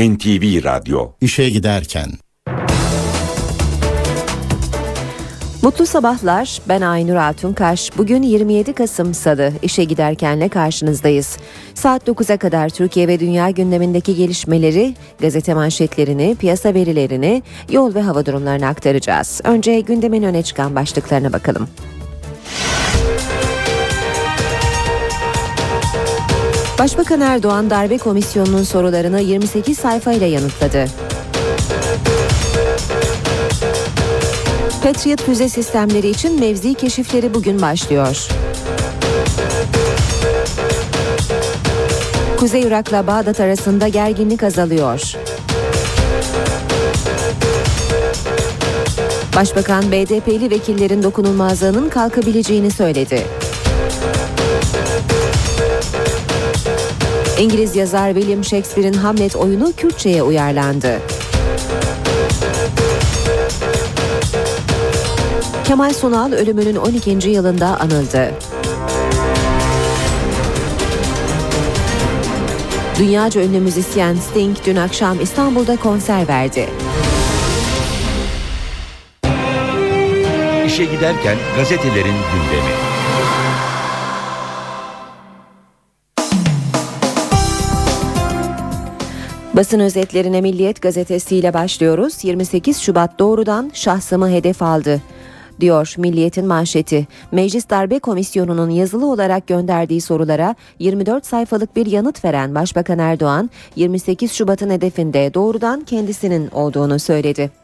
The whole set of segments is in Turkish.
NTV Radyo İşe giderken Mutlu sabahlar. Ben Aynur Altunkaş. Bugün 27 Kasım Salı. İşe giderkenle karşınızdayız. Saat 9'a kadar Türkiye ve dünya gündemindeki gelişmeleri, gazete manşetlerini, piyasa verilerini, yol ve hava durumlarını aktaracağız. Önce gündemin öne çıkan başlıklarına bakalım. Başbakan Erdoğan darbe komisyonunun sorularını 28 sayfayla yanıtladı. Patriot füze sistemleri için mevzi keşifleri bugün başlıyor. Kuzey Irak'la Bağdat arasında gerginlik azalıyor. Başbakan BDP'li vekillerin dokunulmazlığının kalkabileceğini söyledi. İngiliz yazar William Shakespeare'in Hamlet oyunu Kürtçe'ye uyarlandı. Kemal Sunal ölümünün 12. yılında anıldı. Dünyaca ünlü müzisyen Sting dün akşam İstanbul'da konser verdi. İşe giderken gazetelerin gündemi. Basın özetlerine Milliyet gazetesiyle başlıyoruz. 28 Şubat doğrudan şahsımı hedef aldı diyor Milliyet'in manşeti. Meclis Darbe Komisyonu'nun yazılı olarak gönderdiği sorulara 24 sayfalık bir yanıt veren Başbakan Erdoğan 28 Şubat'ın hedefinde doğrudan kendisinin olduğunu söyledi.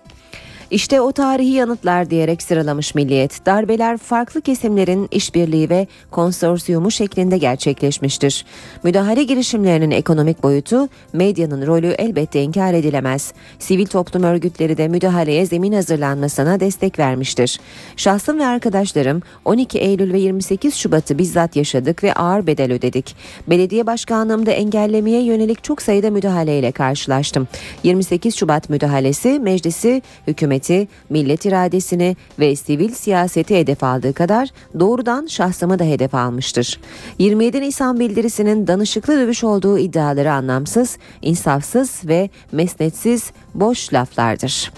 İşte o tarihi yanıtlar diyerek sıralamış Milliyet. Darbeler farklı kesimlerin işbirliği ve konsorsiyumu şeklinde gerçekleşmiştir. Müdahale girişimlerinin ekonomik boyutu, medyanın rolü elbette inkar edilemez. Sivil toplum örgütleri de müdahaleye zemin hazırlanmasına destek vermiştir. Şahsım ve arkadaşlarım 12 Eylül ve 28 Şubat'ı bizzat yaşadık ve ağır bedel ödedik. Belediye başkanlığımda engellemeye yönelik çok sayıda müdahaleyle karşılaştım. 28 Şubat müdahalesi meclisi, hükümet hükümeti, millet iradesini ve sivil siyaseti hedef aldığı kadar doğrudan şahsımı da hedef almıştır. 27 Nisan bildirisinin danışıklı dövüş olduğu iddiaları anlamsız, insafsız ve mesnetsiz boş laflardır.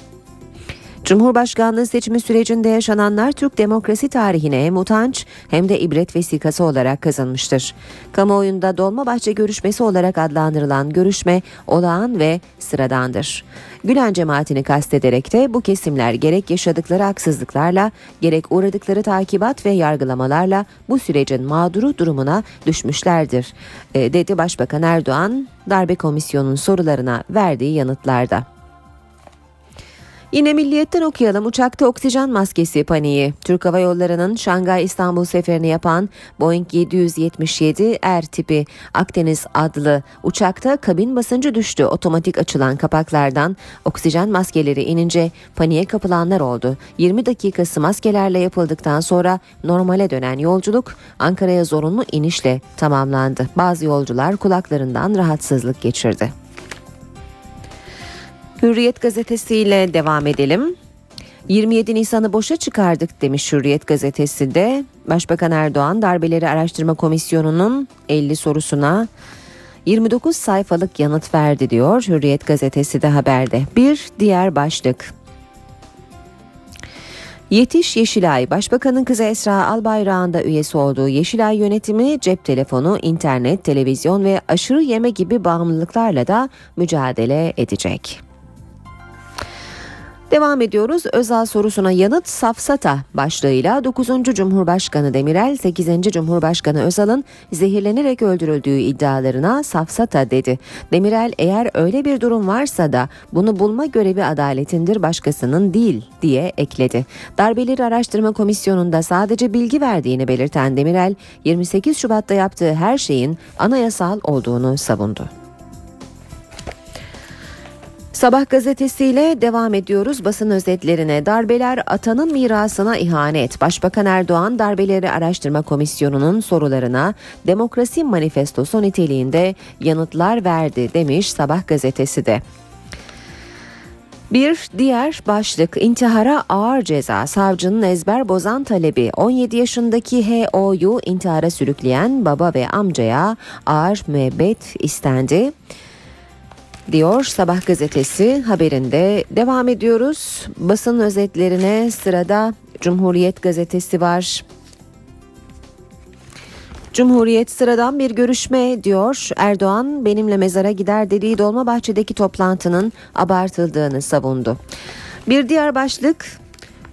Cumhurbaşkanlığı seçimi sürecinde yaşananlar Türk demokrasi tarihine hem utanç hem de ibret vesikası olarak kazanmıştır. Kamuoyunda Dolmabahçe görüşmesi olarak adlandırılan görüşme olağan ve sıradandır. Gülen cemaatini kastederek de bu kesimler gerek yaşadıkları haksızlıklarla gerek uğradıkları takibat ve yargılamalarla bu sürecin mağduru durumuna düşmüşlerdir, e, dedi Başbakan Erdoğan darbe komisyonunun sorularına verdiği yanıtlarda. Yine milliyetten okuyalım uçakta oksijen maskesi paniği. Türk Hava Yolları'nın Şangay İstanbul seferini yapan Boeing 777 R tipi Akdeniz adlı uçakta kabin basıncı düştü. Otomatik açılan kapaklardan oksijen maskeleri inince paniğe kapılanlar oldu. 20 dakikası maskelerle yapıldıktan sonra normale dönen yolculuk Ankara'ya zorunlu inişle tamamlandı. Bazı yolcular kulaklarından rahatsızlık geçirdi. Hürriyet gazetesiyle devam edelim. 27 Nisan'ı boşa çıkardık demiş Hürriyet gazetesi de. Başbakan Erdoğan darbeleri araştırma komisyonunun 50 sorusuna 29 sayfalık yanıt verdi diyor Hürriyet gazetesi de haberde. Bir diğer başlık. Yetiş Yeşilay, Başbakanın kızı Esra Albayrak'ın da üyesi olduğu Yeşilay yönetimi cep telefonu, internet, televizyon ve aşırı yeme gibi bağımlılıklarla da mücadele edecek. Devam ediyoruz. Özel sorusuna yanıt safsata başlığıyla 9. Cumhurbaşkanı Demirel 8. Cumhurbaşkanı Özal'ın zehirlenerek öldürüldüğü iddialarına safsata dedi. Demirel eğer öyle bir durum varsa da bunu bulma görevi adaletindir başkasının değil diye ekledi. Darbeleri Araştırma Komisyonu'nda sadece bilgi verdiğini belirten Demirel 28 Şubat'ta yaptığı her şeyin anayasal olduğunu savundu. Sabah gazetesiyle devam ediyoruz basın özetlerine. Darbeler atanın mirasına ihanet. Başbakan Erdoğan darbeleri araştırma komisyonunun sorularına demokrasi manifestosu niteliğinde yanıtlar verdi demiş Sabah gazetesi de. Bir diğer başlık intihara ağır ceza savcının ezber bozan talebi 17 yaşındaki HO'yu intihara sürükleyen baba ve amcaya ağır müebbet istendi. Diyor Sabah gazetesi haberinde. Devam ediyoruz. Basın özetlerine sırada Cumhuriyet gazetesi var. Cumhuriyet sıradan bir görüşme diyor. Erdoğan benimle mezara gider dediği Dolmabahçe'deki toplantının abartıldığını savundu. Bir diğer başlık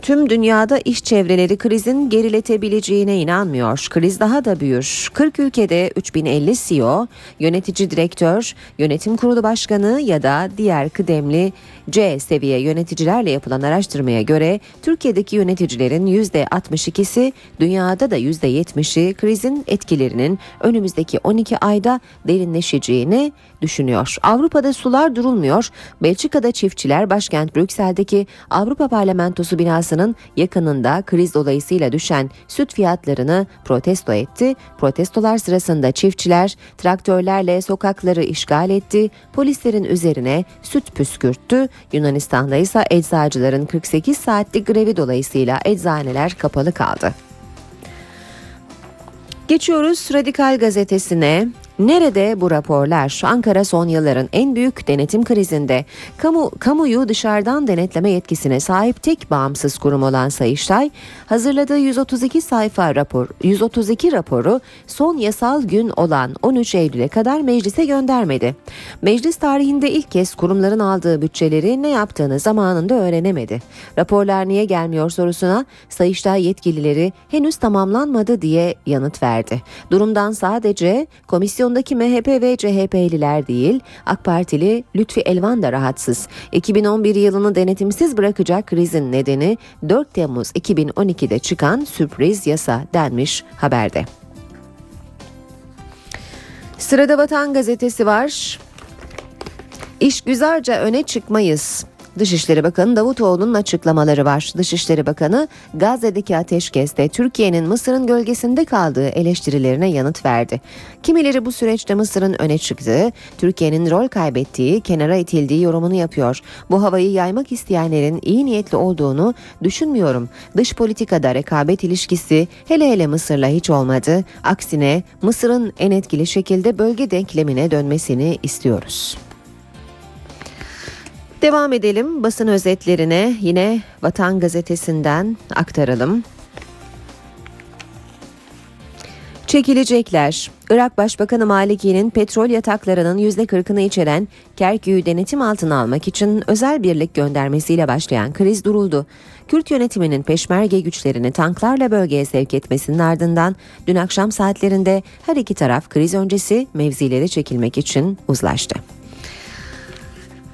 Tüm dünyada iş çevreleri krizin geriletebileceğine inanmıyor. Kriz daha da büyür. 40 ülkede 3050 CEO, yönetici direktör, yönetim kurulu başkanı ya da diğer kıdemli C seviye yöneticilerle yapılan araştırmaya göre Türkiye'deki yöneticilerin %62'si dünyada da %70'i krizin etkilerinin önümüzdeki 12 ayda derinleşeceğini düşünüyor. Avrupa'da sular durulmuyor. Belçika'da çiftçiler başkent Brüksel'deki Avrupa Parlamentosu binasının yakınında kriz dolayısıyla düşen süt fiyatlarını protesto etti. Protestolar sırasında çiftçiler traktörlerle sokakları işgal etti. Polislerin üzerine süt püskürttü. Yunanistan'da ise eczacıların 48 saatlik grevi dolayısıyla eczaneler kapalı kaldı. Geçiyoruz Radikal gazetesine. Nerede bu raporlar? Ankara son yılların en büyük denetim krizinde kamu kamuyu dışarıdan denetleme yetkisine sahip tek bağımsız kurum olan Sayıştay hazırladığı 132 sayfa rapor 132 raporu son yasal gün olan 13 Eylül'e kadar meclise göndermedi. Meclis tarihinde ilk kez kurumların aldığı bütçeleri ne yaptığını zamanında öğrenemedi. Raporlar niye gelmiyor sorusuna Sayıştay yetkilileri henüz tamamlanmadı diye yanıt verdi. Durumdan sadece komisyon Koalisyondaki MHP ve CHP'liler değil, AK Partili Lütfi Elvan da rahatsız. 2011 yılını denetimsiz bırakacak krizin nedeni 4 Temmuz 2012'de çıkan sürpriz yasa denmiş haberde. Sırada Vatan Gazetesi var. İş güzelce öne çıkmayız. Dışişleri Bakanı Davutoğlu'nun açıklamaları var. Dışişleri Bakanı Gazze'deki ateşkeste Türkiye'nin Mısır'ın gölgesinde kaldığı eleştirilerine yanıt verdi. Kimileri bu süreçte Mısır'ın öne çıktığı, Türkiye'nin rol kaybettiği, kenara itildiği yorumunu yapıyor. Bu havayı yaymak isteyenlerin iyi niyetli olduğunu düşünmüyorum. Dış politikada rekabet ilişkisi hele hele Mısır'la hiç olmadı. Aksine Mısır'ın en etkili şekilde bölge denklemine dönmesini istiyoruz. Devam edelim basın özetlerine yine Vatan Gazetesi'nden aktaralım. Çekilecekler. Irak Başbakanı Maliki'nin petrol yataklarının %40'ını içeren Kerkük'ü denetim altına almak için özel birlik göndermesiyle başlayan kriz duruldu. Kürt yönetiminin peşmerge güçlerini tanklarla bölgeye sevk etmesinin ardından dün akşam saatlerinde her iki taraf kriz öncesi mevzileri çekilmek için uzlaştı.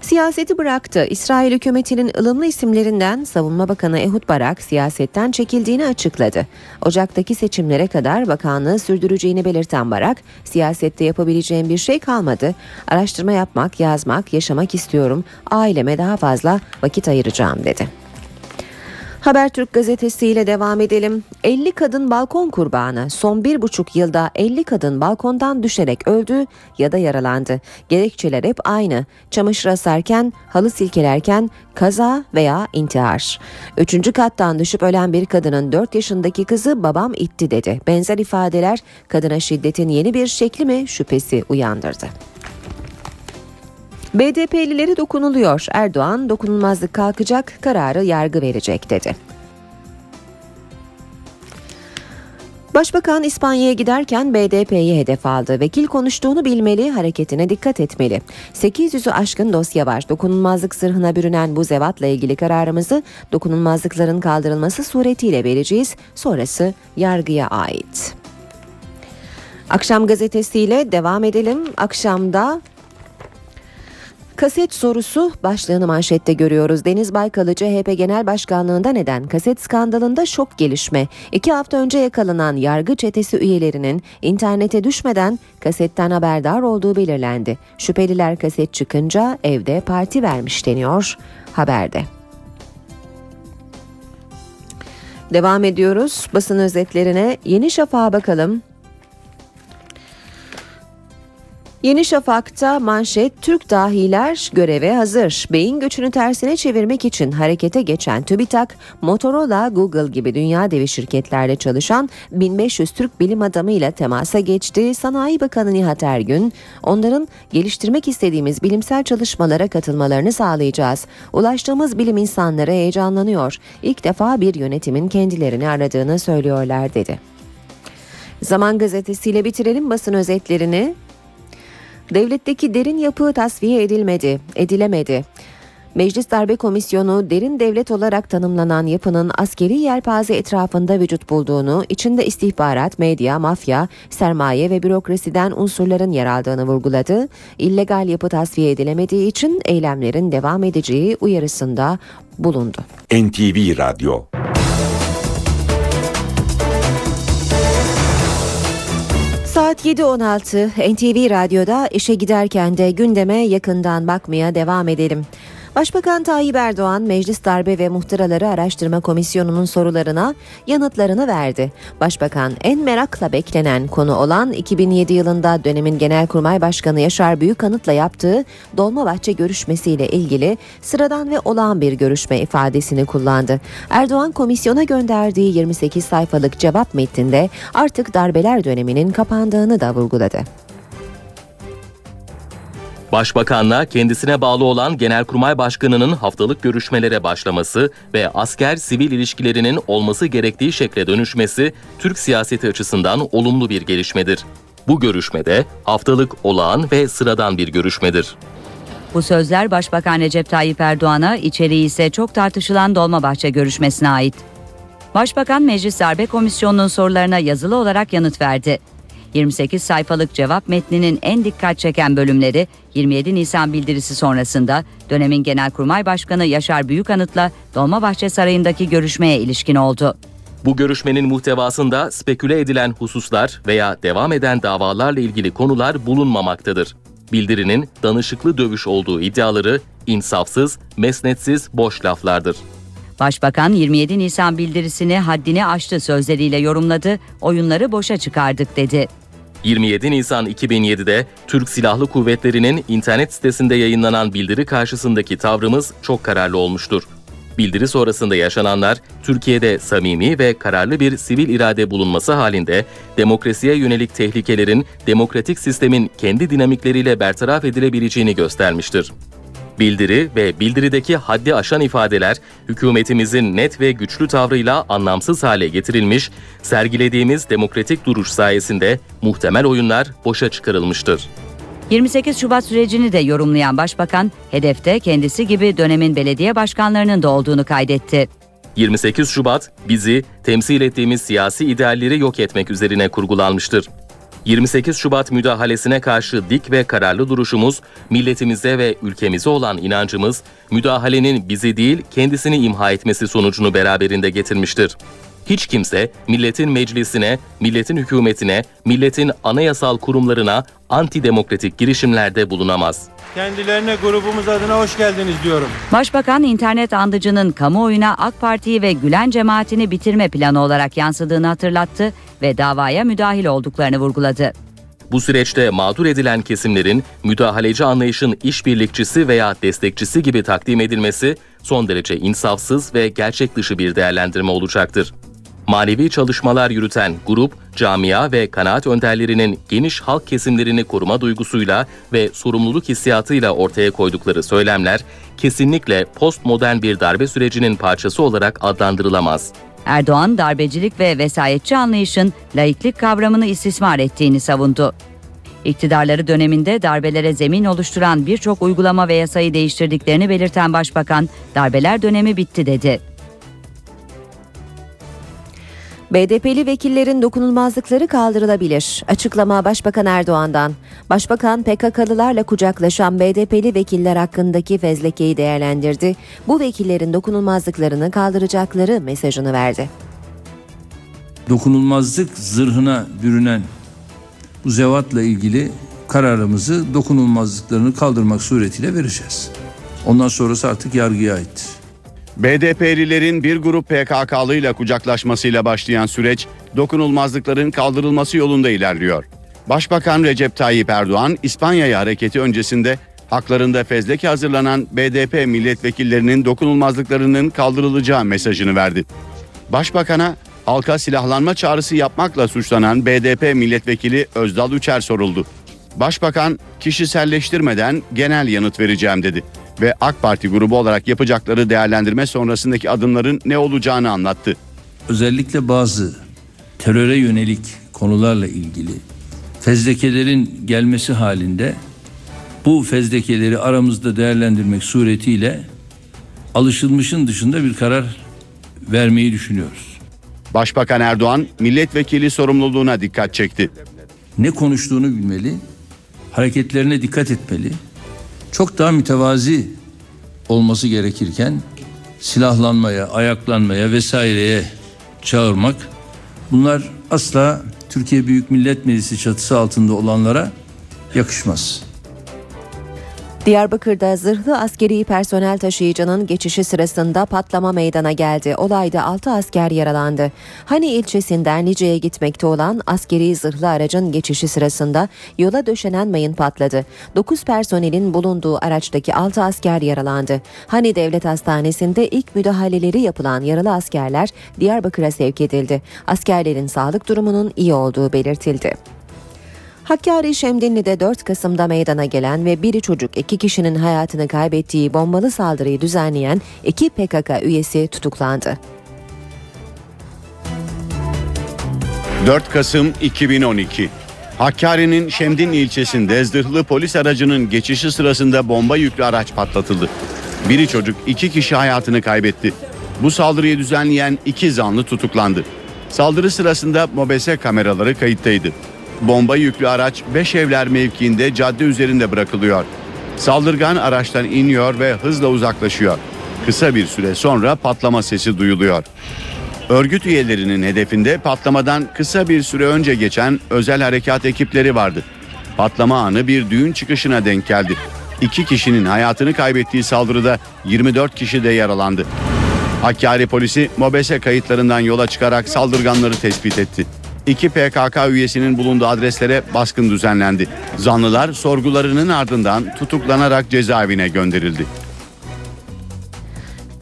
Siyaseti bıraktı. İsrail hükümetinin ılımlı isimlerinden Savunma Bakanı Ehud Barak siyasetten çekildiğini açıkladı. Ocaktaki seçimlere kadar bakanlığı sürdüreceğini belirten Barak, siyasette yapabileceğim bir şey kalmadı. Araştırma yapmak, yazmak, yaşamak istiyorum. Aileme daha fazla vakit ayıracağım dedi. Habertürk gazetesiyle devam edelim. 50 kadın balkon kurbanı son bir buçuk yılda 50 kadın balkondan düşerek öldü ya da yaralandı. Gerekçeler hep aynı. Çamaşır asarken, halı silkelerken kaza veya intihar. Üçüncü kattan düşüp ölen bir kadının 4 yaşındaki kızı babam itti dedi. Benzer ifadeler kadına şiddetin yeni bir şekli mi şüphesi uyandırdı. BDP'lileri dokunuluyor. Erdoğan dokunulmazlık kalkacak, kararı yargı verecek dedi. Başbakan İspanya'ya giderken BDP'yi hedef aldı. Vekil konuştuğunu bilmeli, hareketine dikkat etmeli. 800'ü aşkın dosya var. Dokunulmazlık sırhına bürünen bu zevatla ilgili kararımızı dokunulmazlıkların kaldırılması suretiyle vereceğiz. Sonrası yargıya ait. Akşam gazetesiyle devam edelim. Akşamda Kaset sorusu başlığını manşette görüyoruz. Deniz Baykal'ı CHP Genel Başkanlığında neden kaset skandalında şok gelişme. İki hafta önce yakalanan yargı çetesi üyelerinin internete düşmeden kasetten haberdar olduğu belirlendi. Şüpheliler kaset çıkınca evde parti vermiş deniyor haberde. Devam ediyoruz basın özetlerine. Yeni Şafak'a bakalım. Yeni Şafak'ta manşet Türk dahiler göreve hazır. Beyin göçünü tersine çevirmek için harekete geçen TÜBİTAK, Motorola, Google gibi dünya devi şirketlerle çalışan 1500 Türk bilim adamıyla temasa geçti. Sanayi Bakanı Nihat Ergün, onların geliştirmek istediğimiz bilimsel çalışmalara katılmalarını sağlayacağız. Ulaştığımız bilim insanları heyecanlanıyor. İlk defa bir yönetimin kendilerini aradığını söylüyorlar dedi. Zaman gazetesiyle bitirelim basın özetlerini. Devletteki derin yapı tasfiye edilmedi, edilemedi. Meclis Darbe Komisyonu derin devlet olarak tanımlanan yapının askeri yelpaze etrafında vücut bulduğunu, içinde istihbarat, medya, mafya, sermaye ve bürokrasiden unsurların yer aldığını vurguladı. İllegal yapı tasfiye edilemediği için eylemlerin devam edeceği uyarısında bulundu. NTV Radyo Saat 7.16 NTV Radyo'da işe giderken de gündeme yakından bakmaya devam edelim. Başbakan Tayyip Erdoğan Meclis Darbe ve Muhtıraları Araştırma Komisyonu'nun sorularına yanıtlarını verdi. Başbakan en merakla beklenen konu olan 2007 yılında dönemin Genelkurmay Başkanı Yaşar Büyükanıt'la yaptığı Dolmabahçe görüşmesiyle ilgili sıradan ve olağan bir görüşme ifadesini kullandı. Erdoğan komisyona gönderdiği 28 sayfalık cevap metninde artık darbeler döneminin kapandığını da vurguladı. Başbakanla kendisine bağlı olan Genelkurmay Başkanı'nın haftalık görüşmelere başlaması ve asker-sivil ilişkilerinin olması gerektiği şekle dönüşmesi Türk siyaseti açısından olumlu bir gelişmedir. Bu görüşmede haftalık olağan ve sıradan bir görüşmedir. Bu sözler Başbakan Recep Tayyip Erdoğan'a, içeriği ise çok tartışılan Dolmabahçe görüşmesine ait. Başbakan Meclis Darbe Komisyonu'nun sorularına yazılı olarak yanıt verdi. 28 sayfalık cevap metninin en dikkat çeken bölümleri 27 Nisan bildirisi sonrasında dönemin Genelkurmay Başkanı Yaşar Büyükanıt'la Dolmabahçe Sarayı'ndaki görüşmeye ilişkin oldu. Bu görüşmenin muhtevasında speküle edilen hususlar veya devam eden davalarla ilgili konular bulunmamaktadır. Bildirinin danışıklı dövüş olduğu iddiaları insafsız, mesnetsiz boş laflardır. Başbakan 27 Nisan bildirisini haddini aştı sözleriyle yorumladı, oyunları boşa çıkardık dedi. 27 Nisan 2007'de Türk Silahlı Kuvvetleri'nin internet sitesinde yayınlanan bildiri karşısındaki tavrımız çok kararlı olmuştur. Bildiri sonrasında yaşananlar Türkiye'de samimi ve kararlı bir sivil irade bulunması halinde demokrasiye yönelik tehlikelerin demokratik sistemin kendi dinamikleriyle bertaraf edilebileceğini göstermiştir. Bildiri ve bildirideki haddi aşan ifadeler hükümetimizin net ve güçlü tavrıyla anlamsız hale getirilmiş, sergilediğimiz demokratik duruş sayesinde muhtemel oyunlar boşa çıkarılmıştır. 28 Şubat sürecini de yorumlayan Başbakan, hedefte kendisi gibi dönemin belediye başkanlarının da olduğunu kaydetti. 28 Şubat bizi temsil ettiğimiz siyasi idealleri yok etmek üzerine kurgulanmıştır. 28 Şubat müdahalesine karşı dik ve kararlı duruşumuz, milletimize ve ülkemize olan inancımız, müdahalenin bizi değil kendisini imha etmesi sonucunu beraberinde getirmiştir. Hiç kimse milletin meclisine, milletin hükümetine, milletin anayasal kurumlarına antidemokratik girişimlerde bulunamaz. Kendilerine grubumuz adına hoş geldiniz diyorum. Başbakan internet andıcının kamuoyuna AK Parti'yi ve Gülen cemaatini bitirme planı olarak yansıdığını hatırlattı ve davaya müdahil olduklarını vurguladı. Bu süreçte mağdur edilen kesimlerin müdahaleci anlayışın işbirlikçisi veya destekçisi gibi takdim edilmesi son derece insafsız ve gerçek dışı bir değerlendirme olacaktır. Manevi çalışmalar yürüten grup, camia ve kanaat önderlerinin geniş halk kesimlerini koruma duygusuyla ve sorumluluk hissiyatıyla ortaya koydukları söylemler kesinlikle postmodern bir darbe sürecinin parçası olarak adlandırılamaz. Erdoğan darbecilik ve vesayetçi anlayışın laiklik kavramını istismar ettiğini savundu. İktidarları döneminde darbelere zemin oluşturan birçok uygulama ve yasayı değiştirdiklerini belirten Başbakan, darbeler dönemi bitti dedi. BDP'li vekillerin dokunulmazlıkları kaldırılabilir. Açıklama Başbakan Erdoğan'dan. Başbakan PKK'lılarla kucaklaşan BDP'li vekiller hakkındaki fezlekeyi değerlendirdi. Bu vekillerin dokunulmazlıklarını kaldıracakları mesajını verdi. Dokunulmazlık zırhına bürünen bu zevatla ilgili kararımızı dokunulmazlıklarını kaldırmak suretiyle vereceğiz. Ondan sonrası artık yargıya aittir. BDP'lilerin bir grup PKK'lıyla kucaklaşmasıyla başlayan süreç dokunulmazlıkların kaldırılması yolunda ilerliyor. Başbakan Recep Tayyip Erdoğan İspanya'ya hareketi öncesinde haklarında fezleke hazırlanan BDP milletvekillerinin dokunulmazlıklarının kaldırılacağı mesajını verdi. Başbakan'a halka silahlanma çağrısı yapmakla suçlanan BDP milletvekili Özdal Üçer soruldu. Başbakan kişiselleştirmeden genel yanıt vereceğim dedi ve AK Parti grubu olarak yapacakları değerlendirme sonrasındaki adımların ne olacağını anlattı. Özellikle bazı teröre yönelik konularla ilgili fezlekelerin gelmesi halinde bu fezlekeleri aramızda değerlendirmek suretiyle alışılmışın dışında bir karar vermeyi düşünüyoruz. Başbakan Erdoğan milletvekili sorumluluğuna dikkat çekti. Ne konuştuğunu bilmeli, hareketlerine dikkat etmeli. Çok daha mütevazi olması gerekirken silahlanmaya, ayaklanmaya vesaireye çağırmak bunlar asla Türkiye Büyük Millet Meclisi çatısı altında olanlara yakışmaz. Diyarbakır'da zırhlı askeri personel taşıyıcının geçişi sırasında patlama meydana geldi. Olayda 6 asker yaralandı. Hani ilçesinden Lice'ye gitmekte olan askeri zırhlı aracın geçişi sırasında yola döşenen mayın patladı. 9 personelin bulunduğu araçtaki 6 asker yaralandı. Hani Devlet Hastanesi'nde ilk müdahaleleri yapılan yaralı askerler Diyarbakır'a sevk edildi. Askerlerin sağlık durumunun iyi olduğu belirtildi. Hakkari Şemdinli'de 4 Kasım'da meydana gelen ve biri çocuk iki kişinin hayatını kaybettiği bombalı saldırıyı düzenleyen iki PKK üyesi tutuklandı. 4 Kasım 2012 Hakkari'nin Şemdinli ilçesinde zırhlı polis aracının geçişi sırasında bomba yüklü araç patlatıldı. Biri çocuk iki kişi hayatını kaybetti. Bu saldırıyı düzenleyen iki zanlı tutuklandı. Saldırı sırasında mobese kameraları kayıttaydı. Bomba yüklü araç Beşevler mevkiinde cadde üzerinde bırakılıyor. Saldırgan araçtan iniyor ve hızla uzaklaşıyor. Kısa bir süre sonra patlama sesi duyuluyor. Örgüt üyelerinin hedefinde patlamadan kısa bir süre önce geçen özel harekat ekipleri vardı. Patlama anı bir düğün çıkışına denk geldi. İki kişinin hayatını kaybettiği saldırıda 24 kişi de yaralandı. Hakkari polisi MOBESE kayıtlarından yola çıkarak saldırganları tespit etti. İki PKK üyesinin bulunduğu adreslere baskın düzenlendi. Zanlılar sorgularının ardından tutuklanarak cezaevine gönderildi.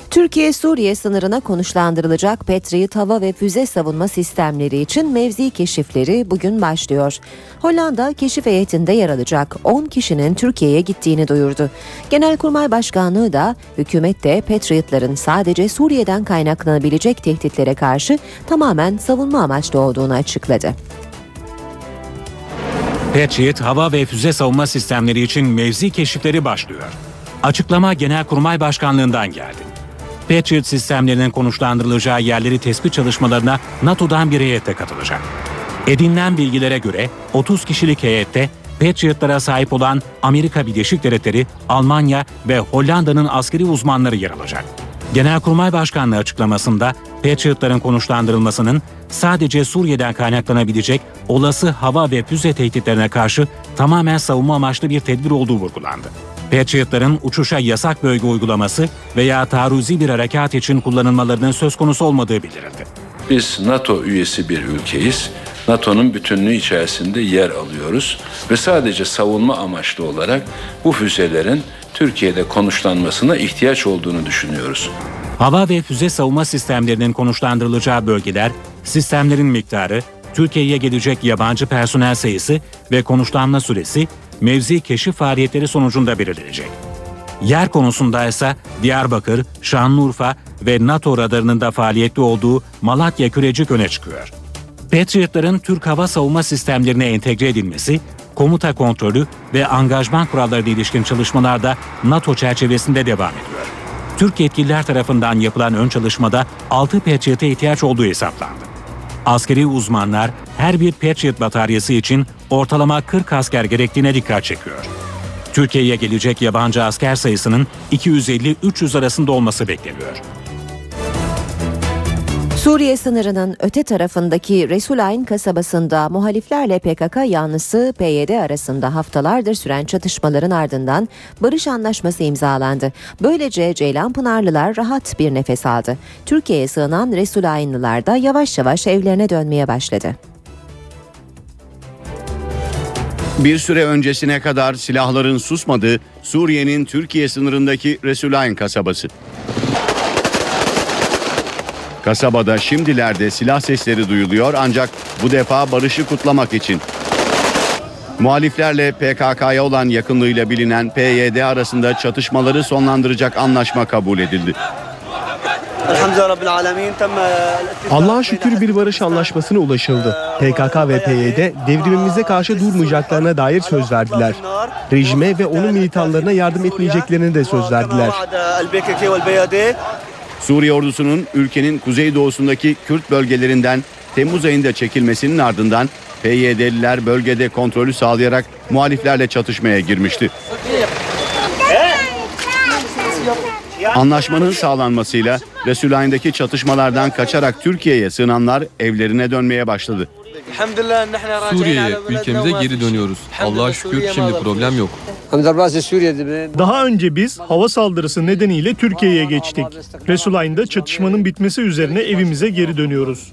Türkiye-Suriye sınırına konuşlandırılacak Patriot hava ve füze savunma sistemleri için mevzi keşifleri bugün başlıyor. Hollanda keşif heyetinde yer alacak 10 kişinin Türkiye'ye gittiğini duyurdu. Genelkurmay Başkanlığı da hükümette Patriot'ların sadece Suriye'den kaynaklanabilecek tehditlere karşı tamamen savunma amaçlı olduğunu açıkladı. Patriot hava ve füze savunma sistemleri için mevzi keşifleri başlıyor. Açıklama Genelkurmay Başkanlığından geldi. Patriot sistemlerinin konuşlandırılacağı yerleri tespit çalışmalarına NATO'dan bir heyette katılacak. Edinilen bilgilere göre 30 kişilik heyette Patriot'lara sahip olan Amerika Birleşik Devletleri, Almanya ve Hollanda'nın askeri uzmanları yer alacak. Genelkurmay Başkanlığı açıklamasında Patriot'ların konuşlandırılmasının sadece Suriye'den kaynaklanabilecek olası hava ve füze tehditlerine karşı tamamen savunma amaçlı bir tedbir olduğu vurgulandı. Patriot'ların uçuşa yasak bölge uygulaması veya taarruzi bir harekat için kullanılmalarının söz konusu olmadığı bildirildi. Biz NATO üyesi bir ülkeyiz. NATO'nun bütünlüğü içerisinde yer alıyoruz ve sadece savunma amaçlı olarak bu füzelerin Türkiye'de konuşlanmasına ihtiyaç olduğunu düşünüyoruz. Hava ve füze savunma sistemlerinin konuşlandırılacağı bölgeler, sistemlerin miktarı, Türkiye'ye gelecek yabancı personel sayısı ve konuşlanma süresi mevzi keşif faaliyetleri sonucunda belirlenecek. Yer konusunda ise Diyarbakır, Şanlıurfa ve NATO radarının da faaliyetli olduğu Malatya Kürecik öne çıkıyor. Patriot'ların Türk hava savunma sistemlerine entegre edilmesi, komuta kontrolü ve angajman kurallarına ilişkin çalışmalarda NATO çerçevesinde devam ediyor. Türk yetkililer tarafından yapılan ön çalışmada 6 Patriot'a ihtiyaç olduğu hesaplandı. Askeri uzmanlar her bir Patriot bataryası için ortalama 40 asker gerektiğine dikkat çekiyor. Türkiye'ye gelecek yabancı asker sayısının 250-300 arasında olması bekleniyor. Suriye sınırının öte tarafındaki Resulayn kasabasında muhaliflerle PKK yanlısı PYD arasında haftalardır süren çatışmaların ardından barış anlaşması imzalandı. Böylece Ceylanpınarlılar rahat bir nefes aldı. Türkiye'ye sığınan Resulaynlılar da yavaş yavaş evlerine dönmeye başladı. Bir süre öncesine kadar silahların susmadığı Suriye'nin Türkiye sınırındaki Resulayn kasabası. Kasabada şimdilerde silah sesleri duyuluyor ancak bu defa barışı kutlamak için. Muhaliflerle PKK'ya olan yakınlığıyla bilinen PYD arasında çatışmaları sonlandıracak anlaşma kabul edildi. Allah'a şükür bir barış anlaşmasına ulaşıldı. PKK ve PYD devrimimize karşı durmayacaklarına dair söz verdiler. Rejime ve onun militanlarına yardım etmeyeceklerini de söz verdiler. Suriye ordusunun ülkenin kuzeydoğusundaki Kürt bölgelerinden Temmuz ayında çekilmesinin ardından PYD'liler bölgede kontrolü sağlayarak muhaliflerle çatışmaya girmişti. Anlaşmanın sağlanmasıyla Resulayn'daki çatışmalardan kaçarak Türkiye'ye sığınanlar evlerine dönmeye başladı. Suriye'ye, ülkemize geri dönüyoruz. Allah'a şükür şimdi problem yok. Daha önce biz hava saldırısı nedeniyle Türkiye'ye geçtik. Resulayn'da çatışmanın bitmesi üzerine evimize geri dönüyoruz.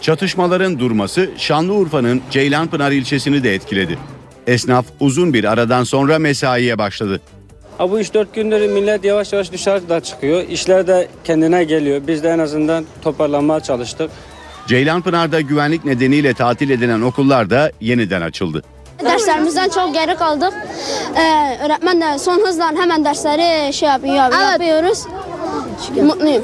Çatışmaların durması Şanlıurfa'nın Ceylanpınar ilçesini de etkiledi. Esnaf uzun bir aradan sonra mesaiye başladı. Bu 3-4 gündür millet yavaş yavaş dışarıda çıkıyor. İşler de kendine geliyor. Biz de en azından toparlanmaya çalıştık. Ceylanpınar'da güvenlik nedeniyle tatil edilen okullar da yeniden açıldı. Derslerimizden çok geri kaldık. Ee, öğretmen de son hızla hemen dersleri şey yapıyor, yapıyoruz. Mutluyum.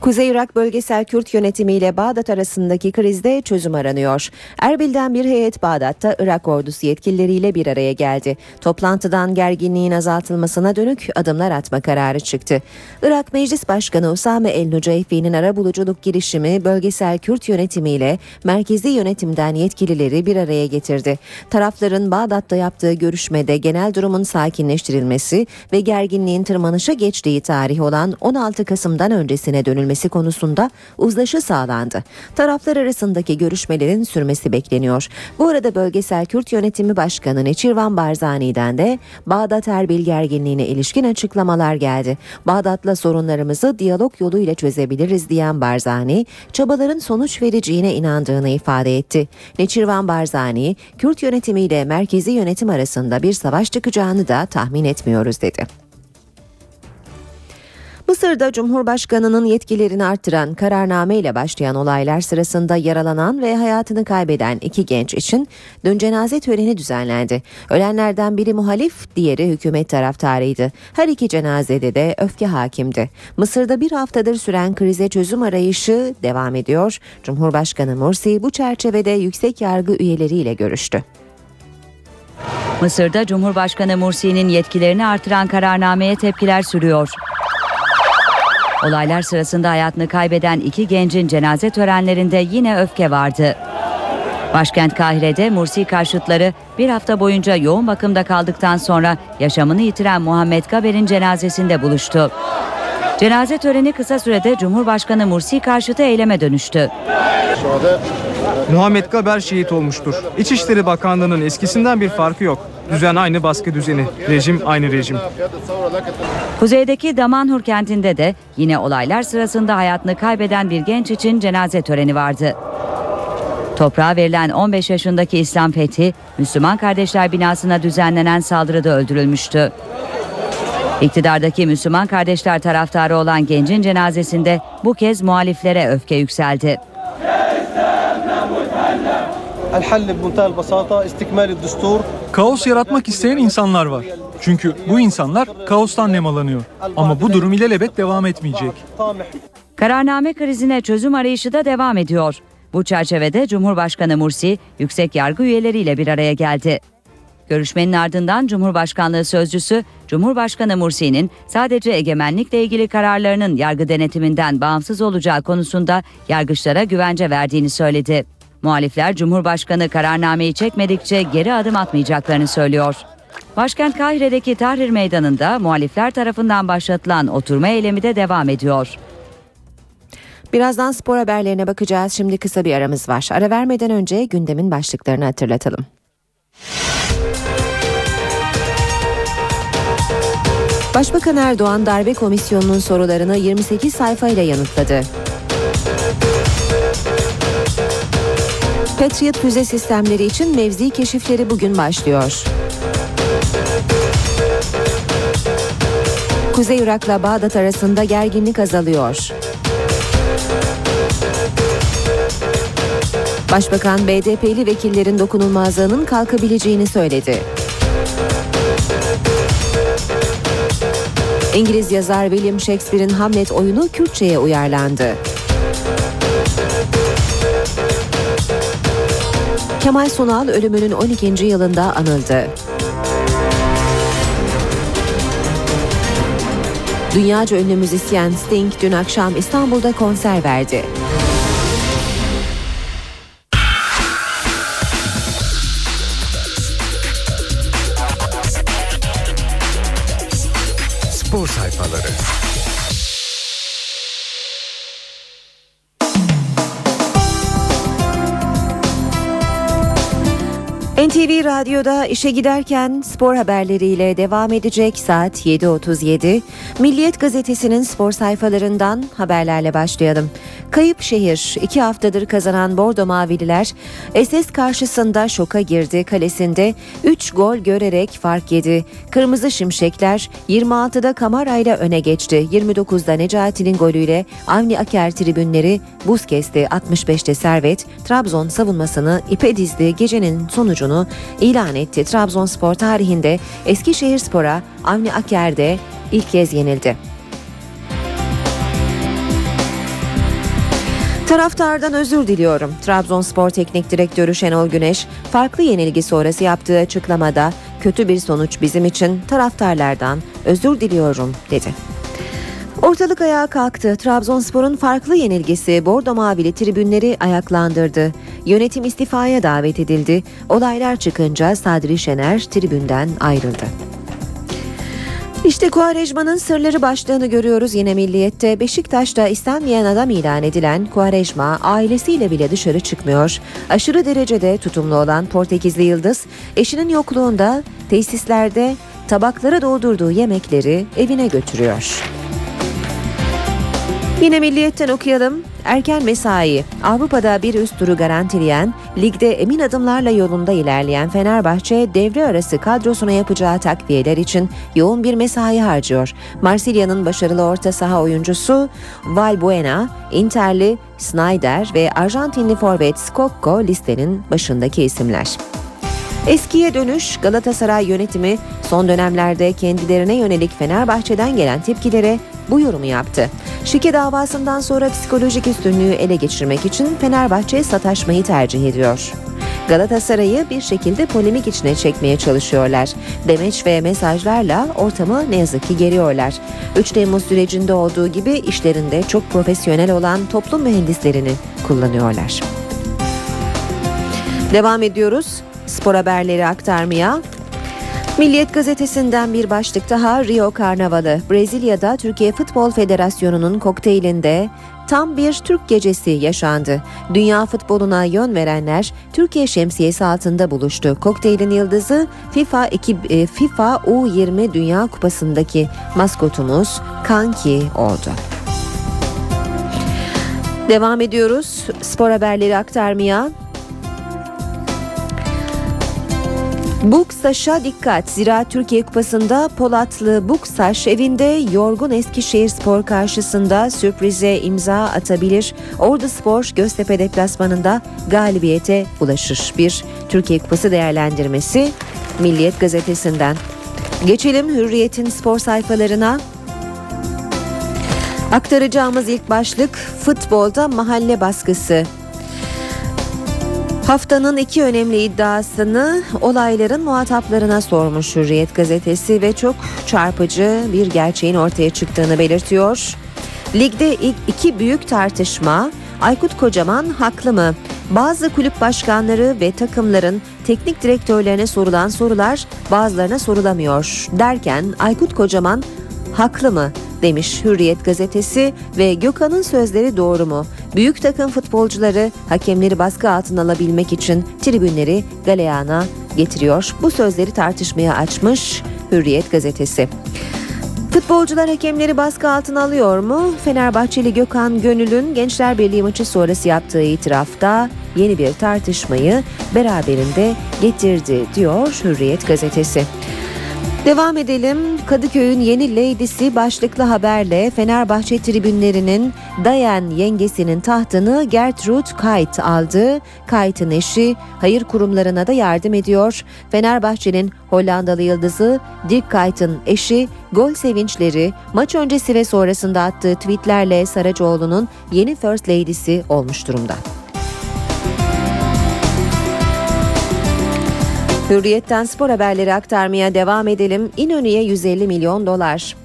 Kuzey Irak Bölgesel Kürt Yönetimi ile Bağdat arasındaki krizde çözüm aranıyor. Erbil'den bir heyet Bağdat'ta Irak ordusu yetkilileriyle bir araya geldi. Toplantıdan gerginliğin azaltılmasına dönük adımlar atma kararı çıktı. Irak Meclis Başkanı Usame El Nuceyfi'nin arabuluculuk girişimi Bölgesel Kürt Yönetimi ile merkezi yönetimden yetkilileri bir araya getirdi. Tarafların Bağdat'ta yaptığı görüşmede genel durumun sakinleştirilmesi ve gerginliğin tırmanışa geçtiği tarih olan 16 Kasım'dan öncesine dönülmesi edilmesi konusunda uzlaşı sağlandı. Taraflar arasındaki görüşmelerin sürmesi bekleniyor. Bu arada Bölgesel Kürt Yönetimi Başkanı Neçirvan Barzani'den de Bağdat Erbil gerginliğine ilişkin açıklamalar geldi. Bağdat'la sorunlarımızı diyalog yoluyla çözebiliriz diyen Barzani, çabaların sonuç vereceğine inandığını ifade etti. Neçirvan Barzani, Kürt yönetimiyle merkezi yönetim arasında bir savaş çıkacağını da tahmin etmiyoruz dedi. Mısır'da Cumhurbaşkanı'nın yetkilerini artıran kararname ile başlayan olaylar sırasında yaralanan ve hayatını kaybeden iki genç için dün cenaze töreni düzenlendi. Ölenlerden biri muhalif, diğeri hükümet taraftarıydı. Her iki cenazede de öfke hakimdi. Mısır'da bir haftadır süren krize çözüm arayışı devam ediyor. Cumhurbaşkanı Mursi bu çerçevede yüksek yargı üyeleriyle görüştü. Mısır'da Cumhurbaşkanı Mursi'nin yetkilerini artıran kararnameye tepkiler sürüyor. Olaylar sırasında hayatını kaybeden iki gencin cenaze törenlerinde yine öfke vardı. Başkent Kahire'de Mursi karşıtları bir hafta boyunca yoğun bakımda kaldıktan sonra yaşamını yitiren Muhammed Gaber'in cenazesinde buluştu. Cenaze töreni kısa sürede Cumhurbaşkanı Mursi karşıtı eyleme dönüştü. Muhammed Gaber şehit olmuştur. İçişleri Bakanlığı'nın eskisinden bir farkı yok. Düzen aynı baskı düzeni, rejim aynı rejim. Kuzeydeki Damanhur kentinde de yine olaylar sırasında hayatını kaybeden bir genç için cenaze töreni vardı. Toprağa verilen 15 yaşındaki İslam Fethi, Müslüman Kardeşler binasına düzenlenen saldırıda öldürülmüştü. İktidardaki Müslüman Kardeşler taraftarı olan gencin cenazesinde bu kez muhaliflere öfke yükseldi. Kaos yaratmak isteyen insanlar var. Çünkü bu insanlar kaostan nemalanıyor. Ama bu durum ilelebet devam etmeyecek. Kararname krizine çözüm arayışı da devam ediyor. Bu çerçevede Cumhurbaşkanı Mursi yüksek yargı üyeleriyle bir araya geldi. Görüşmenin ardından Cumhurbaşkanlığı sözcüsü Cumhurbaşkanı Mursi'nin sadece egemenlikle ilgili kararlarının yargı denetiminden bağımsız olacağı konusunda yargıçlara güvence verdiğini söyledi. Muhalifler Cumhurbaşkanı kararnameyi çekmedikçe geri adım atmayacaklarını söylüyor. Başkent Kahire'deki Tahrir Meydanı'nda muhalifler tarafından başlatılan oturma eylemi de devam ediyor. Birazdan spor haberlerine bakacağız. Şimdi kısa bir aramız var. Ara vermeden önce gündemin başlıklarını hatırlatalım. Başbakan Erdoğan darbe komisyonunun sorularını 28 sayfayla yanıtladı. Patriot füze sistemleri için mevzi keşifleri bugün başlıyor. Kuzey Irak'la Bağdat arasında gerginlik azalıyor. Başbakan BDP'li vekillerin dokunulmazlığının kalkabileceğini söyledi. İngiliz yazar William Shakespeare'in Hamlet oyunu Kürtçe'ye uyarlandı. Kemal Sunal ölümünün 12. yılında anıldı. Dünyaca ünlü müzisyen Sting dün akşam İstanbul'da konser verdi. NTV Radyo'da işe giderken spor haberleriyle devam edecek saat 7.37. Milliyet Gazetesi'nin spor sayfalarından haberlerle başlayalım. Kayıp şehir iki haftadır kazanan Bordo Mavililer SS karşısında şoka girdi. Kalesinde 3 gol görerek fark yedi. Kırmızı Şimşekler 26'da Kamara ile öne geçti. 29'da Necati'nin golüyle Avni Aker tribünleri buz kesti. 65'te Servet Trabzon savunmasını ipe dizdi. Gecenin sonucunu ilan etti. Trabzonspor tarihinde Eskişehirspor'a Avni Aker'de ilk kez yenildi. Taraftardan özür diliyorum. Trabzonspor Teknik Direktörü Şenol Güneş farklı yenilgi sonrası yaptığı açıklamada kötü bir sonuç bizim için taraftarlardan özür diliyorum dedi. Ortalık ayağa kalktı. Trabzonspor'un farklı yenilgisi Bordo Mavili tribünleri ayaklandırdı. Yönetim istifaya davet edildi. Olaylar çıkınca Sadri Şener tribünden ayrıldı. İşte Kuarejma'nın sırları başlığını görüyoruz yine milliyette. Beşiktaş'ta istenmeyen adam ilan edilen Kuarejma ailesiyle bile dışarı çıkmıyor. Aşırı derecede tutumlu olan Portekizli Yıldız eşinin yokluğunda tesislerde tabaklara doldurduğu yemekleri evine götürüyor. Yine milliyetten okuyalım. Erken mesai. Avrupa'da bir üst turu garantileyen, ligde emin adımlarla yolunda ilerleyen Fenerbahçe devre arası kadrosuna yapacağı takviyeler için yoğun bir mesai harcıyor. Marsilya'nın başarılı orta saha oyuncusu Valbuena, Interli Snyder ve Arjantinli forvet Skokko listenin başındaki isimler. Eskiye dönüş Galatasaray yönetimi son dönemlerde kendilerine yönelik Fenerbahçe'den gelen tepkilere bu yorumu yaptı. Şike davasından sonra psikolojik üstünlüğü ele geçirmek için Fenerbahçe sataşmayı tercih ediyor. Galatasaray'ı bir şekilde polemik içine çekmeye çalışıyorlar. Demeç ve mesajlarla ortamı ne yazık ki geriyorlar. 3 Temmuz sürecinde olduğu gibi işlerinde çok profesyonel olan toplum mühendislerini kullanıyorlar. Devam ediyoruz spor haberleri aktarmaya. Milliyet gazetesinden bir başlık daha Rio Karnavalı. Brezilya'da Türkiye Futbol Federasyonu'nun kokteylinde tam bir Türk gecesi yaşandı. Dünya futboluna yön verenler Türkiye şemsiyesi altında buluştu. Kokteylin yıldızı FIFA 2, e, FIFA U20 Dünya Kupası'ndaki maskotumuz Kanki oldu. Devam ediyoruz spor haberleri aktarmaya. Buksaş'a dikkat. Zira Türkiye Kupası'nda Polatlı Buksaş evinde yorgun Eskişehir Spor karşısında sürprize imza atabilir. Ordu Spor Göztepe deplasmanında galibiyete ulaşır. Bir Türkiye Kupası değerlendirmesi Milliyet Gazetesi'nden. Geçelim Hürriyet'in spor sayfalarına. Aktaracağımız ilk başlık futbolda mahalle baskısı. Haftanın iki önemli iddiasını olayların muhataplarına sormuş Hürriyet gazetesi ve çok çarpıcı bir gerçeğin ortaya çıktığını belirtiyor. Ligde iki büyük tartışma Aykut Kocaman haklı mı? Bazı kulüp başkanları ve takımların teknik direktörlerine sorulan sorular bazılarına sorulamıyor derken Aykut Kocaman haklı mı demiş Hürriyet gazetesi ve Gökhan'ın sözleri doğru mu? Büyük takım futbolcuları hakemleri baskı altına alabilmek için tribünleri galeyana getiriyor. Bu sözleri tartışmaya açmış Hürriyet gazetesi. Futbolcular hakemleri baskı altına alıyor mu? Fenerbahçeli Gökhan Gönül'ün Gençler Birliği maçı sonrası yaptığı itirafta yeni bir tartışmayı beraberinde getirdi diyor Hürriyet gazetesi. Devam edelim. Kadıköy'ün yeni Lady'si başlıklı haberle Fenerbahçe tribünlerinin Dayan yengesinin tahtını Gertrude Kayt aldı. Kayt'ın eşi hayır kurumlarına da yardım ediyor. Fenerbahçe'nin Hollandalı yıldızı Dirk Kayt'ın eşi gol sevinçleri maç öncesi ve sonrasında attığı tweetlerle Saracoğlu'nun yeni First Lady'si olmuş durumda. Hürriyetten spor haberleri aktarmaya devam edelim. İnönü'ye 150 milyon dolar.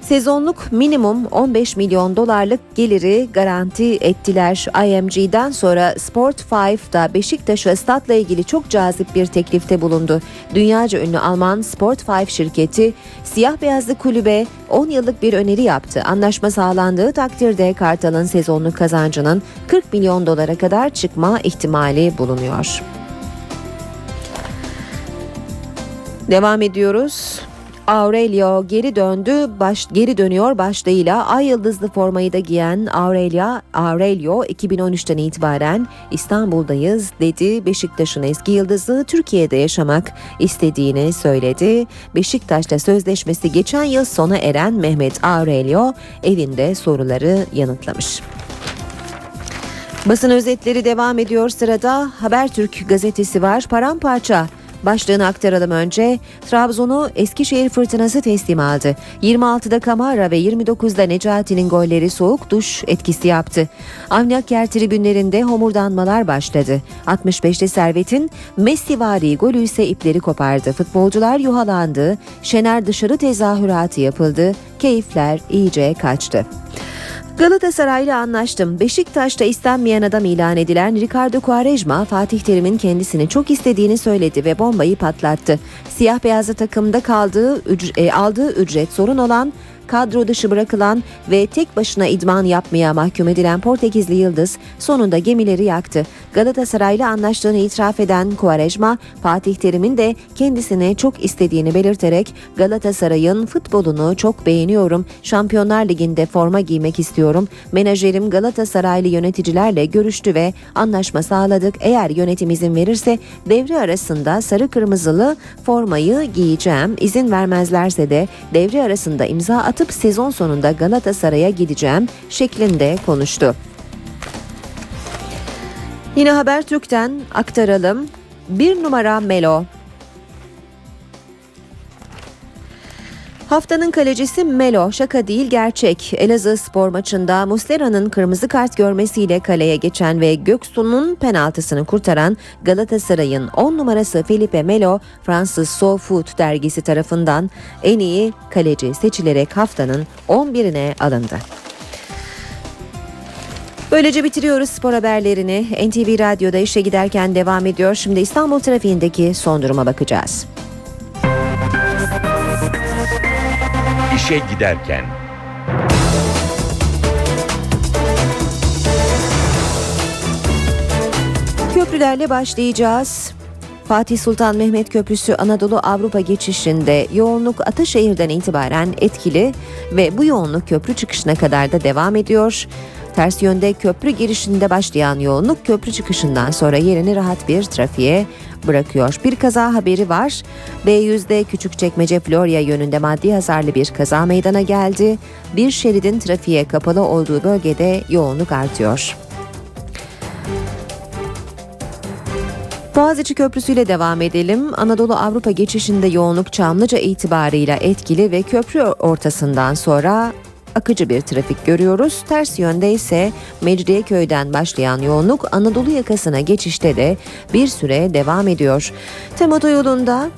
Sezonluk minimum 15 milyon dolarlık geliri garanti ettiler. IMG'den sonra Sport 5'da Beşiktaş'a statla ilgili çok cazip bir teklifte bulundu. Dünyaca ünlü Alman Sport 5 şirketi siyah beyazlı kulübe 10 yıllık bir öneri yaptı. Anlaşma sağlandığı takdirde Kartal'ın sezonluk kazancının 40 milyon dolara kadar çıkma ihtimali bulunuyor. Devam ediyoruz. Aurelio geri döndü, baş, geri dönüyor başlığıyla ay yıldızlı formayı da giyen Aurelia, Aurelio 2013'ten itibaren İstanbul'dayız dedi. Beşiktaş'ın eski yıldızı Türkiye'de yaşamak istediğini söyledi. Beşiktaş'ta sözleşmesi geçen yıl sona eren Mehmet Aurelio evinde soruları yanıtlamış. Basın özetleri devam ediyor sırada Habertürk gazetesi var. Paramparça Başlığını aktaralım önce. Trabzon'u Eskişehir fırtınası teslim aldı. 26'da Kamara ve 29'da Necati'nin golleri soğuk duş etkisi yaptı. Avniaker tribünlerinde homurdanmalar başladı. 65'te Servet'in Messivari golü ise ipleri kopardı. Futbolcular yuhalandı. Şener dışarı tezahüratı yapıldı. Keyifler iyice kaçtı. Galatasaray'la anlaştım. Beşiktaş'ta istenmeyen adam ilan edilen Ricardo Quaresma Fatih Terim'in kendisini çok istediğini söyledi ve bombayı patlattı. Siyah beyazlı takımda kaldığı e, aldığı ücret sorun olan kadro dışı bırakılan ve tek başına idman yapmaya mahkum edilen Portekizli Yıldız sonunda gemileri yaktı. Galatasaray'la anlaştığını itiraf eden Quaresma, Fatih Terim'in de kendisini çok istediğini belirterek Galatasaray'ın futbolunu çok beğeniyorum. Şampiyonlar Ligi'nde forma giymek istiyorum. Menajerim Galatasaraylı yöneticilerle görüştü ve anlaşma sağladık. Eğer yönetim izin verirse devre arasında sarı kırmızılı formayı giyeceğim. İzin vermezlerse de devre arasında imza atıp sezon sonunda Galatasaray'a gideceğim şeklinde konuştu. Yine Habertürk'ten aktaralım. Bir numara Melo. Haftanın kalecisi Melo şaka değil gerçek. Elazığ spor maçında Muslera'nın kırmızı kart görmesiyle kaleye geçen ve Göksu'nun penaltısını kurtaran Galatasaray'ın 10 numarası Felipe Melo Fransız So Foot dergisi tarafından en iyi kaleci seçilerek haftanın 11'ine alındı. Böylece bitiriyoruz spor haberlerini. NTV Radyo'da işe giderken devam ediyor. Şimdi İstanbul trafiğindeki son duruma bakacağız. İşe giderken. Köprülerle başlayacağız. Fatih Sultan Mehmet Köprüsü Anadolu Avrupa geçişinde yoğunluk Ataşehir'den itibaren etkili ve bu yoğunluk köprü çıkışına kadar da devam ediyor. Ters yönde köprü girişinde başlayan yoğunluk köprü çıkışından sonra yerini rahat bir trafiğe bırakıyor. Bir kaza haberi var. B100'de Küçükçekmece Florya yönünde maddi hasarlı bir kaza meydana geldi. Bir şeridin trafiğe kapalı olduğu bölgede yoğunluk artıyor. Boğaziçi Köprüsü ile devam edelim. Anadolu Avrupa geçişinde yoğunluk Çamlıca itibarıyla etkili ve köprü ortasından sonra akıcı bir trafik görüyoruz. Ters yönde ise Mecidiyeköy'den başlayan yoğunluk Anadolu yakasına geçişte de bir süre devam ediyor. Tem otoyolunda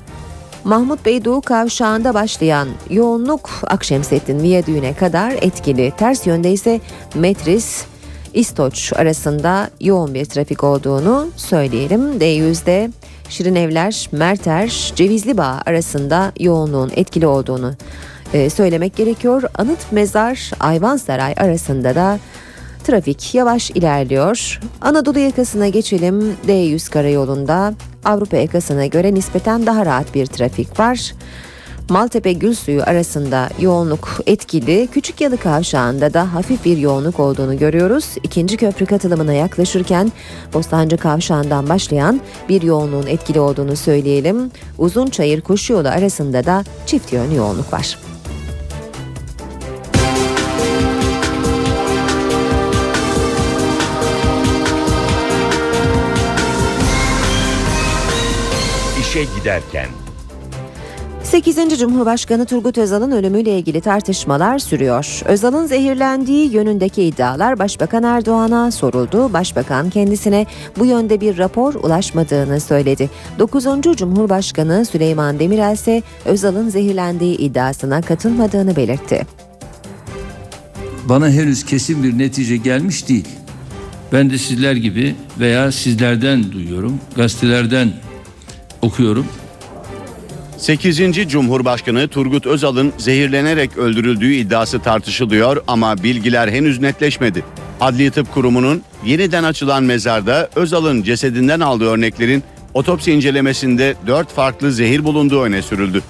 Mahmut Bey Doğu Kavşağı'nda başlayan yoğunluk Akşemsettin Viyadüğü'ne kadar etkili. Ters yönde ise Metris İstoç arasında yoğun bir trafik olduğunu söyleyelim. D100'de Şirin Evler, Merter, Cevizli Bağ arasında yoğunluğun etkili olduğunu e, söylemek gerekiyor. Anıt Mezar Ayvansaray arasında da trafik yavaş ilerliyor. Anadolu yakasına geçelim. D100 karayolunda Avrupa yakasına göre nispeten daha rahat bir trafik var. Maltepe Gülsuyu arasında yoğunluk etkili. Küçük Yalı Kavşağı'nda da hafif bir yoğunluk olduğunu görüyoruz. İkinci köprü katılımına yaklaşırken Bostancı Kavşağı'ndan başlayan bir yoğunluğun etkili olduğunu söyleyelim. Uzunçayır Koşu Yolu arasında da çift yön yoğunluk var. İşe giderken 8. Cumhurbaşkanı Turgut Özal'ın ölümüyle ilgili tartışmalar sürüyor. Özal'ın zehirlendiği yönündeki iddialar Başbakan Erdoğan'a soruldu. Başbakan kendisine bu yönde bir rapor ulaşmadığını söyledi. 9. Cumhurbaşkanı Süleyman Demirel ise Özal'ın zehirlendiği iddiasına katılmadığını belirtti. Bana henüz kesin bir netice gelmiş değil. Ben de sizler gibi veya sizlerden duyuyorum, gazetelerden okuyorum. 8. Cumhurbaşkanı Turgut Özal'ın zehirlenerek öldürüldüğü iddiası tartışılıyor ama bilgiler henüz netleşmedi. Adli Tıp Kurumu'nun yeniden açılan mezarda Özal'ın cesedinden aldığı örneklerin otopsi incelemesinde 4 farklı zehir bulunduğu öne sürüldü.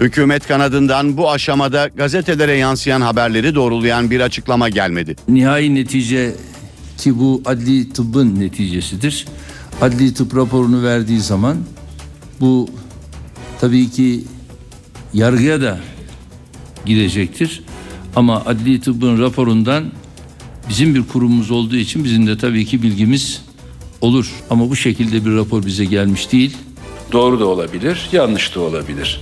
Hükümet kanadından bu aşamada gazetelere yansıyan haberleri doğrulayan bir açıklama gelmedi. Nihai netice ki bu adli tıbbın neticesidir. Adli tıp raporunu verdiği zaman bu tabii ki yargıya da gidecektir. Ama adli tıbbın raporundan bizim bir kurumumuz olduğu için bizim de tabii ki bilgimiz olur. Ama bu şekilde bir rapor bize gelmiş değil. Doğru da olabilir, yanlış da olabilir.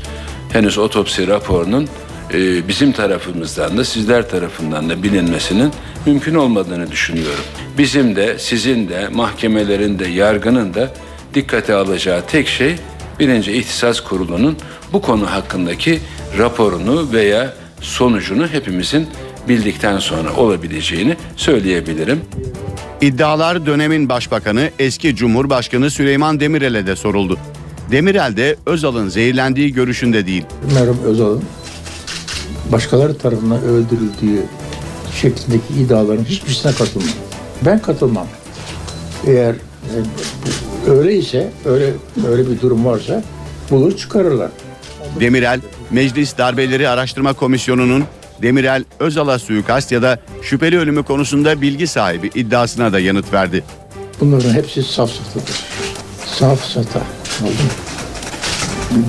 Henüz otopsi raporunun e, bizim tarafımızdan da sizler tarafından da bilinmesinin mümkün olmadığını düşünüyorum. Bizim de sizin de mahkemelerin de yargının da dikkate alacağı tek şey birinci ihtisas kurulunun bu konu hakkındaki raporunu veya sonucunu hepimizin bildikten sonra olabileceğini söyleyebilirim. İddialar dönemin başbakanı eski Cumhurbaşkanı Süleyman Demirel'e de soruldu. Demirel de Özal'ın zehirlendiği görüşünde değil. Merhum Özal'ın başkaları tarafından öldürüldüğü şeklindeki iddiaların hiçbirisine katılmam. Ben katılmam. Eğer e, öyleyse, öyle öyle bir durum varsa bulur çıkarırlar. Demirel, Meclis Darbeleri Araştırma Komisyonu'nun Demirel Özal'a suikast ya da şüpheli ölümü konusunda bilgi sahibi iddiasına da yanıt verdi. Bunların hepsi safsatadır. Safsata.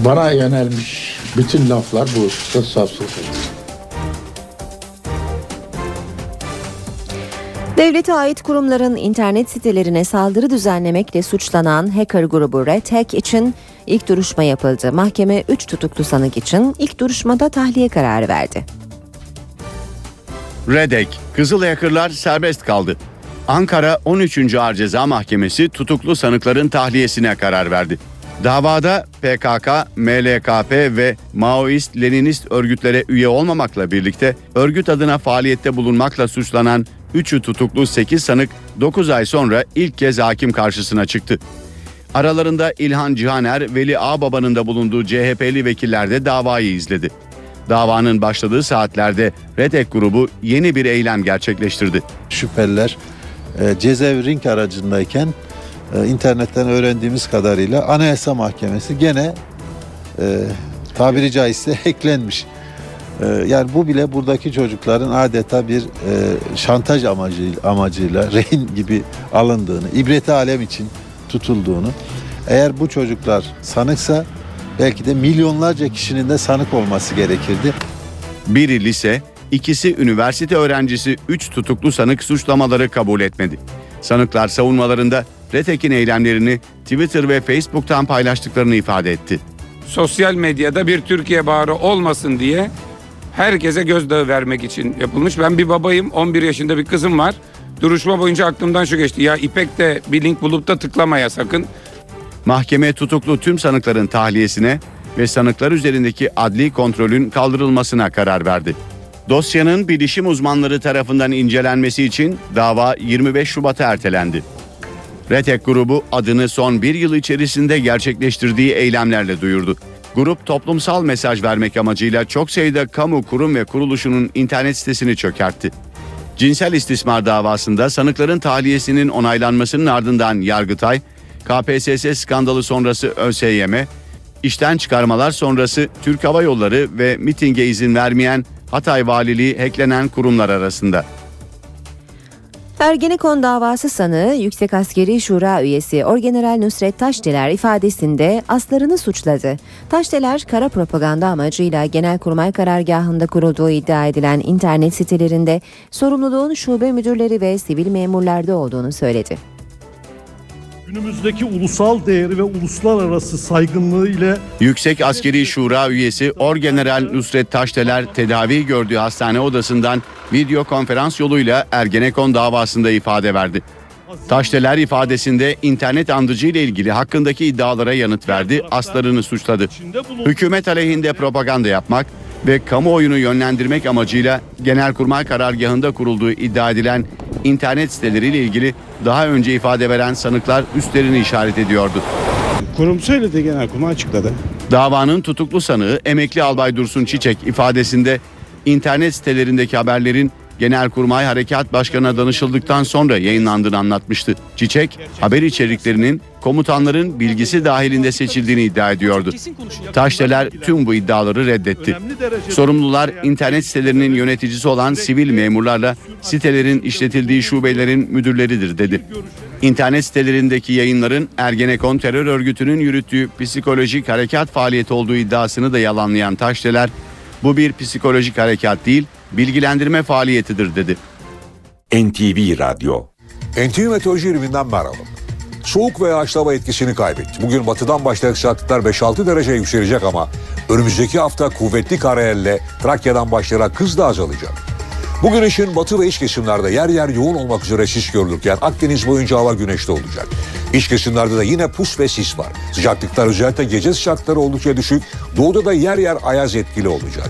Bana yönelmiş bütün laflar bu safsatadır. Devlete ait kurumların internet sitelerine saldırı düzenlemekle suçlanan hacker grubu Red Hack için ilk duruşma yapıldı. Mahkeme 3 tutuklu sanık için ilk duruşmada tahliye kararı verdi. Redek, Kızıl Hacker'lar serbest kaldı. Ankara 13. Ağır Ceza Mahkemesi tutuklu sanıkların tahliyesine karar verdi. Davada PKK, MLKP ve Maoist Leninist örgütlere üye olmamakla birlikte örgüt adına faaliyette bulunmakla suçlanan 3'ü tutuklu 8 sanık 9 ay sonra ilk kez hakim karşısına çıktı. Aralarında İlhan Cihaner, Veli Ağbaba'nın da bulunduğu CHP'li vekiller de davayı izledi. Davanın başladığı saatlerde Redek grubu yeni bir eylem gerçekleştirdi. Şüpheliler e, cezaevi ring aracındayken e, internetten öğrendiğimiz kadarıyla Anayasa Mahkemesi gene e, tabiri caizse hacklenmiş. E, yani bu bile buradaki çocukların adeta bir e, şantaj amacı, amacıyla rehin gibi alındığını, ibreti alem için tutulduğunu. Eğer bu çocuklar sanıksa belki de milyonlarca kişinin de sanık olması gerekirdi. Biri lise, ikisi üniversite öğrencisi 3 tutuklu sanık suçlamaları kabul etmedi. Sanıklar savunmalarında Retek'in eylemlerini Twitter ve Facebook'tan paylaştıklarını ifade etti. Sosyal medyada bir Türkiye bağrı olmasın diye herkese gözdağı vermek için yapılmış. Ben bir babayım, 11 yaşında bir kızım var. Duruşma boyunca aklımdan şu geçti. Ya İpek de bir link bulup da tıklamaya sakın. Mahkeme tutuklu tüm sanıkların tahliyesine ve sanıklar üzerindeki adli kontrolün kaldırılmasına karar verdi. Dosyanın bilişim uzmanları tarafından incelenmesi için dava 25 Şubat'a ertelendi. Retek grubu adını son bir yıl içerisinde gerçekleştirdiği eylemlerle duyurdu. Grup toplumsal mesaj vermek amacıyla çok sayıda kamu kurum ve kuruluşunun internet sitesini çökertti. Cinsel istismar davasında sanıkların tahliyesinin onaylanmasının ardından Yargıtay, KPSS skandalı sonrası ÖSYM, işten çıkarmalar sonrası Türk Hava Yolları ve mitinge izin vermeyen Hatay Valiliği hacklenen kurumlar arasında. Ergenekon davası sanığı Yüksek Askeri Şura üyesi Orgeneral Nusret Taşdeler ifadesinde aslarını suçladı. Taşdeler kara propaganda amacıyla Genelkurmay karargahında kurulduğu iddia edilen internet sitelerinde sorumluluğun şube müdürleri ve sivil memurlarda olduğunu söyledi. Günümüzdeki ulusal değeri ve uluslararası saygınlığı ile Yüksek Askeri Şura üyesi Orgeneral Nusret Taşdeler tedavi gördüğü hastane odasından video konferans yoluyla Ergenekon davasında ifade verdi. Taşdeler ifadesinde internet andıcı ile ilgili hakkındaki iddialara yanıt verdi, aslarını suçladı. Hükümet aleyhinde propaganda yapmak ve kamuoyunu yönlendirmek amacıyla Genelkurmay karargahında kurulduğu iddia edilen internet siteleriyle ilgili daha önce ifade veren sanıklar üstlerini işaret ediyordu. Kurum söyledi Genelkurmay açıkladı. Davanın tutuklu sanığı emekli albay Dursun Çiçek ifadesinde internet sitelerindeki haberlerin Genelkurmay Harekat Başkanı'na danışıldıktan sonra yayınlandığını anlatmıştı. Çiçek, haber içeriklerinin komutanların bilgisi dahilinde seçildiğini iddia ediyordu. Taşdeler tüm bu iddiaları reddetti. Sorumlular internet sitelerinin yöneticisi olan sivil memurlarla sitelerin işletildiği şubelerin müdürleridir dedi. İnternet sitelerindeki yayınların Ergenekon terör örgütünün yürüttüğü psikolojik harekat faaliyeti olduğu iddiasını da yalanlayan Taşdeler, bu bir psikolojik harekat değil, bilgilendirme faaliyetidir dedi. NTV Radyo NTV Meteoroloji ilminden merhaba. Soğuk ve yağışlama etkisini kaybetti. Bugün batıdan başlayan sıcaklıklar 5-6 derece yükselecek ama önümüzdeki hafta kuvvetli karayelle Trakya'dan başlayarak hızla azalacak. Bugün için batı ve iç kesimlerde yer yer yoğun olmak üzere sis görülürken Akdeniz boyunca hava güneşli olacak. İç kesimlerde de yine pus ve sis var. Sıcaklıklar özellikle gece sıcaklıkları oldukça düşük. Doğuda da yer yer ayaz etkili olacak.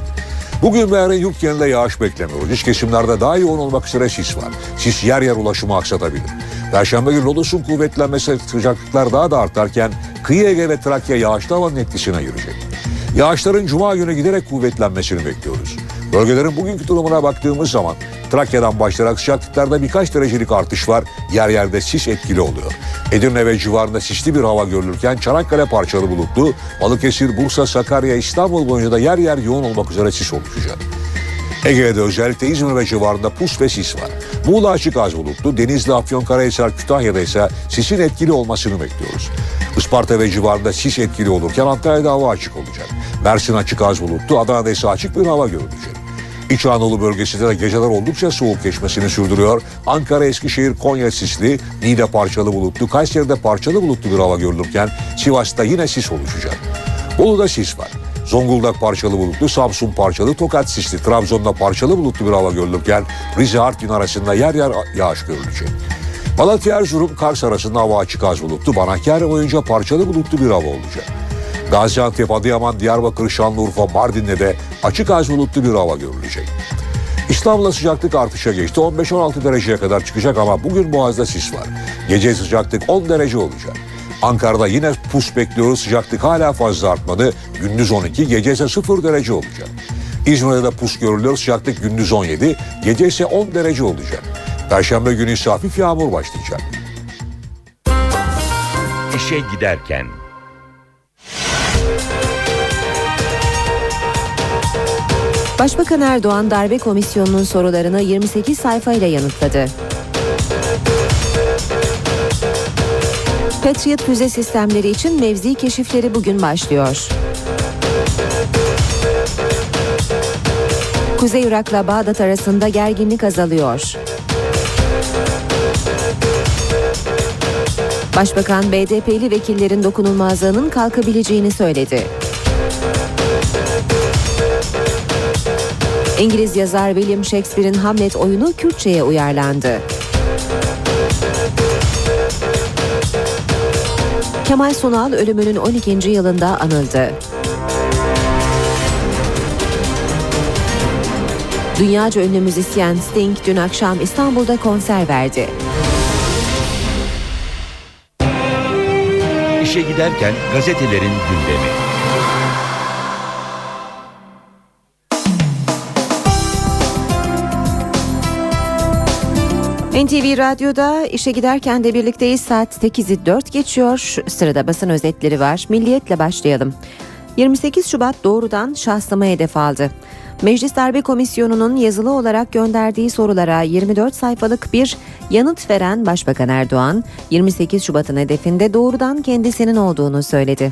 Bugün ve yarın yurt genelinde yağış beklemiyoruz. İç kesimlerde daha yoğun olmak üzere sis var. Sis yer yer ulaşımı aksatabilir. Perşembe günü lodosun kuvvetlenmesi sıcaklıklar daha da artarken kıyı Ege ve Trakya yağışlı havanın etkisine girecek. Yağışların cuma günü giderek kuvvetlenmesini bekliyoruz. Bölgelerin bugünkü durumuna baktığımız zaman Trakya'dan başlayarak sıcaklıklarda birkaç derecelik artış var. Yer yerde sis etkili oluyor. Edirne ve civarında sisli bir hava görülürken Çanakkale parçalı bulutlu, Balıkesir, Bursa, Sakarya, İstanbul boyunca da yer yer yoğun olmak üzere sis oluşacak. Ege'de özellikle İzmir ve civarında pus ve sis var. Muğla açık az bulutlu, Denizli, Afyonkarahisar, Kütahya'da ise sisin etkili olmasını bekliyoruz. Isparta ve civarında sis etkili olurken Antalya'da hava açık olacak. Mersin açık az bulutlu, Adana'da ise açık bir hava görülecek. İç Anadolu bölgesinde de geceler oldukça soğuk geçmesini sürdürüyor. Ankara, Eskişehir, Konya sisli, Niğde parçalı bulutlu, Kayseri'de parçalı bulutlu bir hava görülürken Sivas'ta yine sis oluşacak. Bolu'da sis var. Zonguldak parçalı bulutlu, Samsun parçalı, Tokat sisli, Trabzon'da parçalı bulutlu bir hava görülürken Rize Artvin arasında yer yer yağış görülecek. Malatya Erzurum Kars arasında hava açık az bulutlu, Banakkale boyunca parçalı bulutlu bir hava olacak. Gaziantep, Adıyaman, Diyarbakır, Şanlıurfa, Mardin'de de açık az bulutlu bir hava görülecek. İstanbul'da sıcaklık artışa geçti. 15-16 dereceye kadar çıkacak ama bugün Boğaz'da sis var. Gece sıcaklık 10 derece olacak. Ankara'da yine pus bekliyoruz. Sıcaklık hala fazla artmadı. Gündüz 12, gece ise 0 derece olacak. İzmir'de de pus görülüyor. Sıcaklık gündüz 17, gece ise 10 derece olacak. Perşembe günü ise hafif yağmur başlayacak. İşe giderken Başbakan Erdoğan darbe komisyonunun sorularını 28 sayfayla yanıtladı. Patriot füze sistemleri için mevzi keşifleri bugün başlıyor. Kuzey Irak'la Bağdat arasında gerginlik azalıyor. Başbakan BDP'li vekillerin dokunulmazlığının kalkabileceğini söyledi. İngiliz yazar William Shakespeare'in Hamlet oyunu Kürtçe'ye uyarlandı. Kemal Sunal ölümünün 12. yılında anıldı. Dünyaca ünlü müzisyen Sting dün akşam İstanbul'da konser verdi. İşe giderken gazetelerin gündemi. NTV Radyo'da işe giderken de birlikteyiz. Saat 8'i 4 geçiyor. Sırada basın özetleri var. Milliyetle başlayalım. 28 Şubat doğrudan şahsıma hedef aldı. Meclis Darbe Komisyonu'nun yazılı olarak gönderdiği sorulara 24 sayfalık bir yanıt veren Başbakan Erdoğan, 28 Şubat'ın hedefinde doğrudan kendisinin olduğunu söyledi.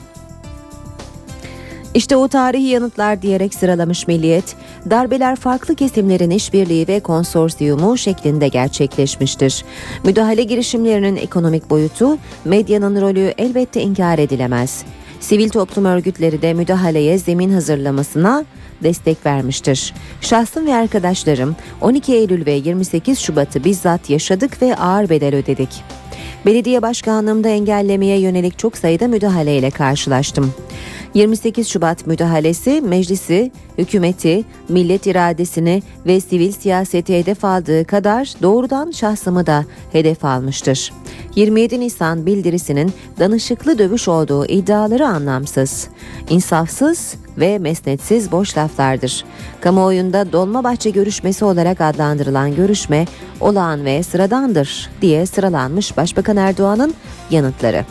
İşte o tarihi yanıtlar diyerek sıralamış Milliyet, darbeler farklı kesimlerin işbirliği ve konsorsiyumu şeklinde gerçekleşmiştir. Müdahale girişimlerinin ekonomik boyutu, medyanın rolü elbette inkar edilemez. Sivil toplum örgütleri de müdahaleye zemin hazırlamasına destek vermiştir. Şahsım ve arkadaşlarım 12 Eylül ve 28 Şubat'ı bizzat yaşadık ve ağır bedel ödedik. Belediye başkanlığımda engellemeye yönelik çok sayıda müdahaleyle karşılaştım. 28 Şubat müdahalesi meclisi, hükümeti, millet iradesini ve sivil siyaseti hedef aldığı kadar doğrudan şahsımı da hedef almıştır. 27 Nisan bildirisinin danışıklı dövüş olduğu iddiaları anlamsız, insafsız ve mesnetsiz boş laflardır. Kamuoyunda Dolmabahçe görüşmesi olarak adlandırılan görüşme olağan ve sıradandır diye sıralanmış Başbakan Erdoğan'ın yanıtları.